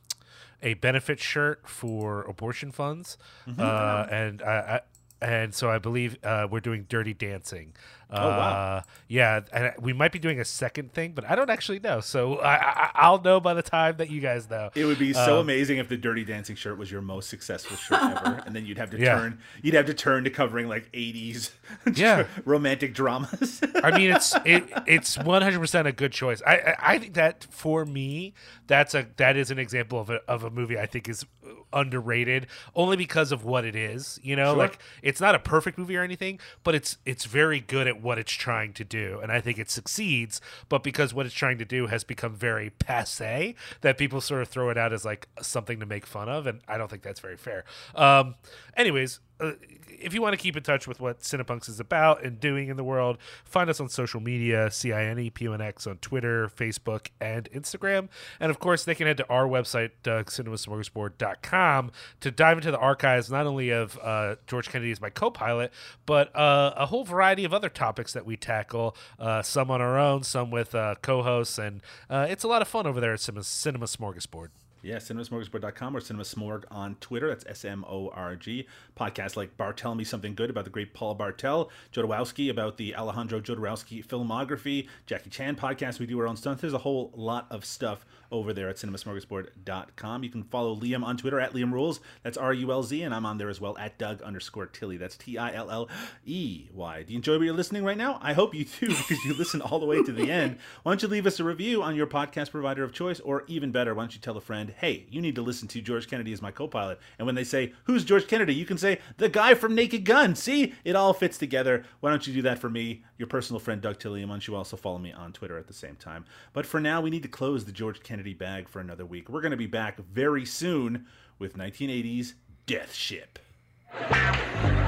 a benefit shirt for abortion funds, mm-hmm. uh, and I, and so I believe uh, we're doing Dirty Dancing. Uh, oh wow! Yeah, and we might be doing a second thing, but I don't actually know. So I, will know by the time that you guys know. It would be so um, amazing if the Dirty Dancing shirt was your most successful shirt ever, and then you'd have to yeah. turn. You'd have to turn to covering like '80s, yeah, romantic dramas. I mean, it's it, it's 100 percent a good choice. I, I I think that for me, that's a that is an example of a of a movie I think is underrated only because of what it is. You know, sure. like it's not a perfect movie or anything, but it's it's very good at what it's trying to do. And I think it succeeds, but because what it's trying to do has become very passe, that people sort of throw it out as like something to make fun of. And I don't think that's very fair. Um, anyways, uh, if you want to keep in touch with what Cinepunx is about and doing in the world, find us on social media, CINEPUNX on Twitter, Facebook, and Instagram. And of course, they can head to our website, uh, cinemasmorgasbord.com, to dive into the archives not only of uh, George Kennedy as my co pilot, but uh, a whole variety of other topics that we tackle, uh, some on our own, some with uh, co hosts. And it's a lot of fun over there at Cinema Smorgasbord. Yeah, cinemasmorgasbord.com or cinemasmorg on Twitter. That's S M O R G. Podcasts like Bartel Me Something Good about the great Paul Bartel, Jodorowsky about the Alejandro Jodorowsky filmography, Jackie Chan podcast. We do our own stuff. There's a whole lot of stuff over there at cinemasmorgasbord.com. You can follow Liam on Twitter at Liam Rules. That's R U L Z, and I'm on there as well at Doug underscore Tilley. That's T I L L E Y. Do you enjoy what you're listening right now? I hope you do because you listen all the way to the end. Why don't you leave us a review on your podcast provider of choice, or even better, why don't you tell a friend, hey, you need to listen to George Kennedy as my co pilot. And when they say, who's George Kennedy? You can say, the guy from Naked Gun. See, it all fits together. Why don't you do that for me, your personal friend Doug Tilley? and why don't you also follow me on Twitter at the same time? But for now, we need to close the George Kennedy bag for another week. We're going to be back very soon with 1980's Death Ship.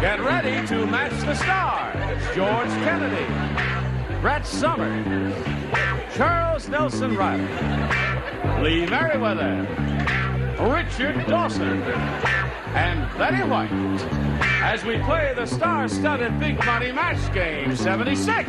Get ready to match the stars. George Kennedy, Brett Somers, Charles Nelson Reilly, Lee Meriwether, Richard Dawson, and Betty White as we play the star-studded Big Money Match Game 76.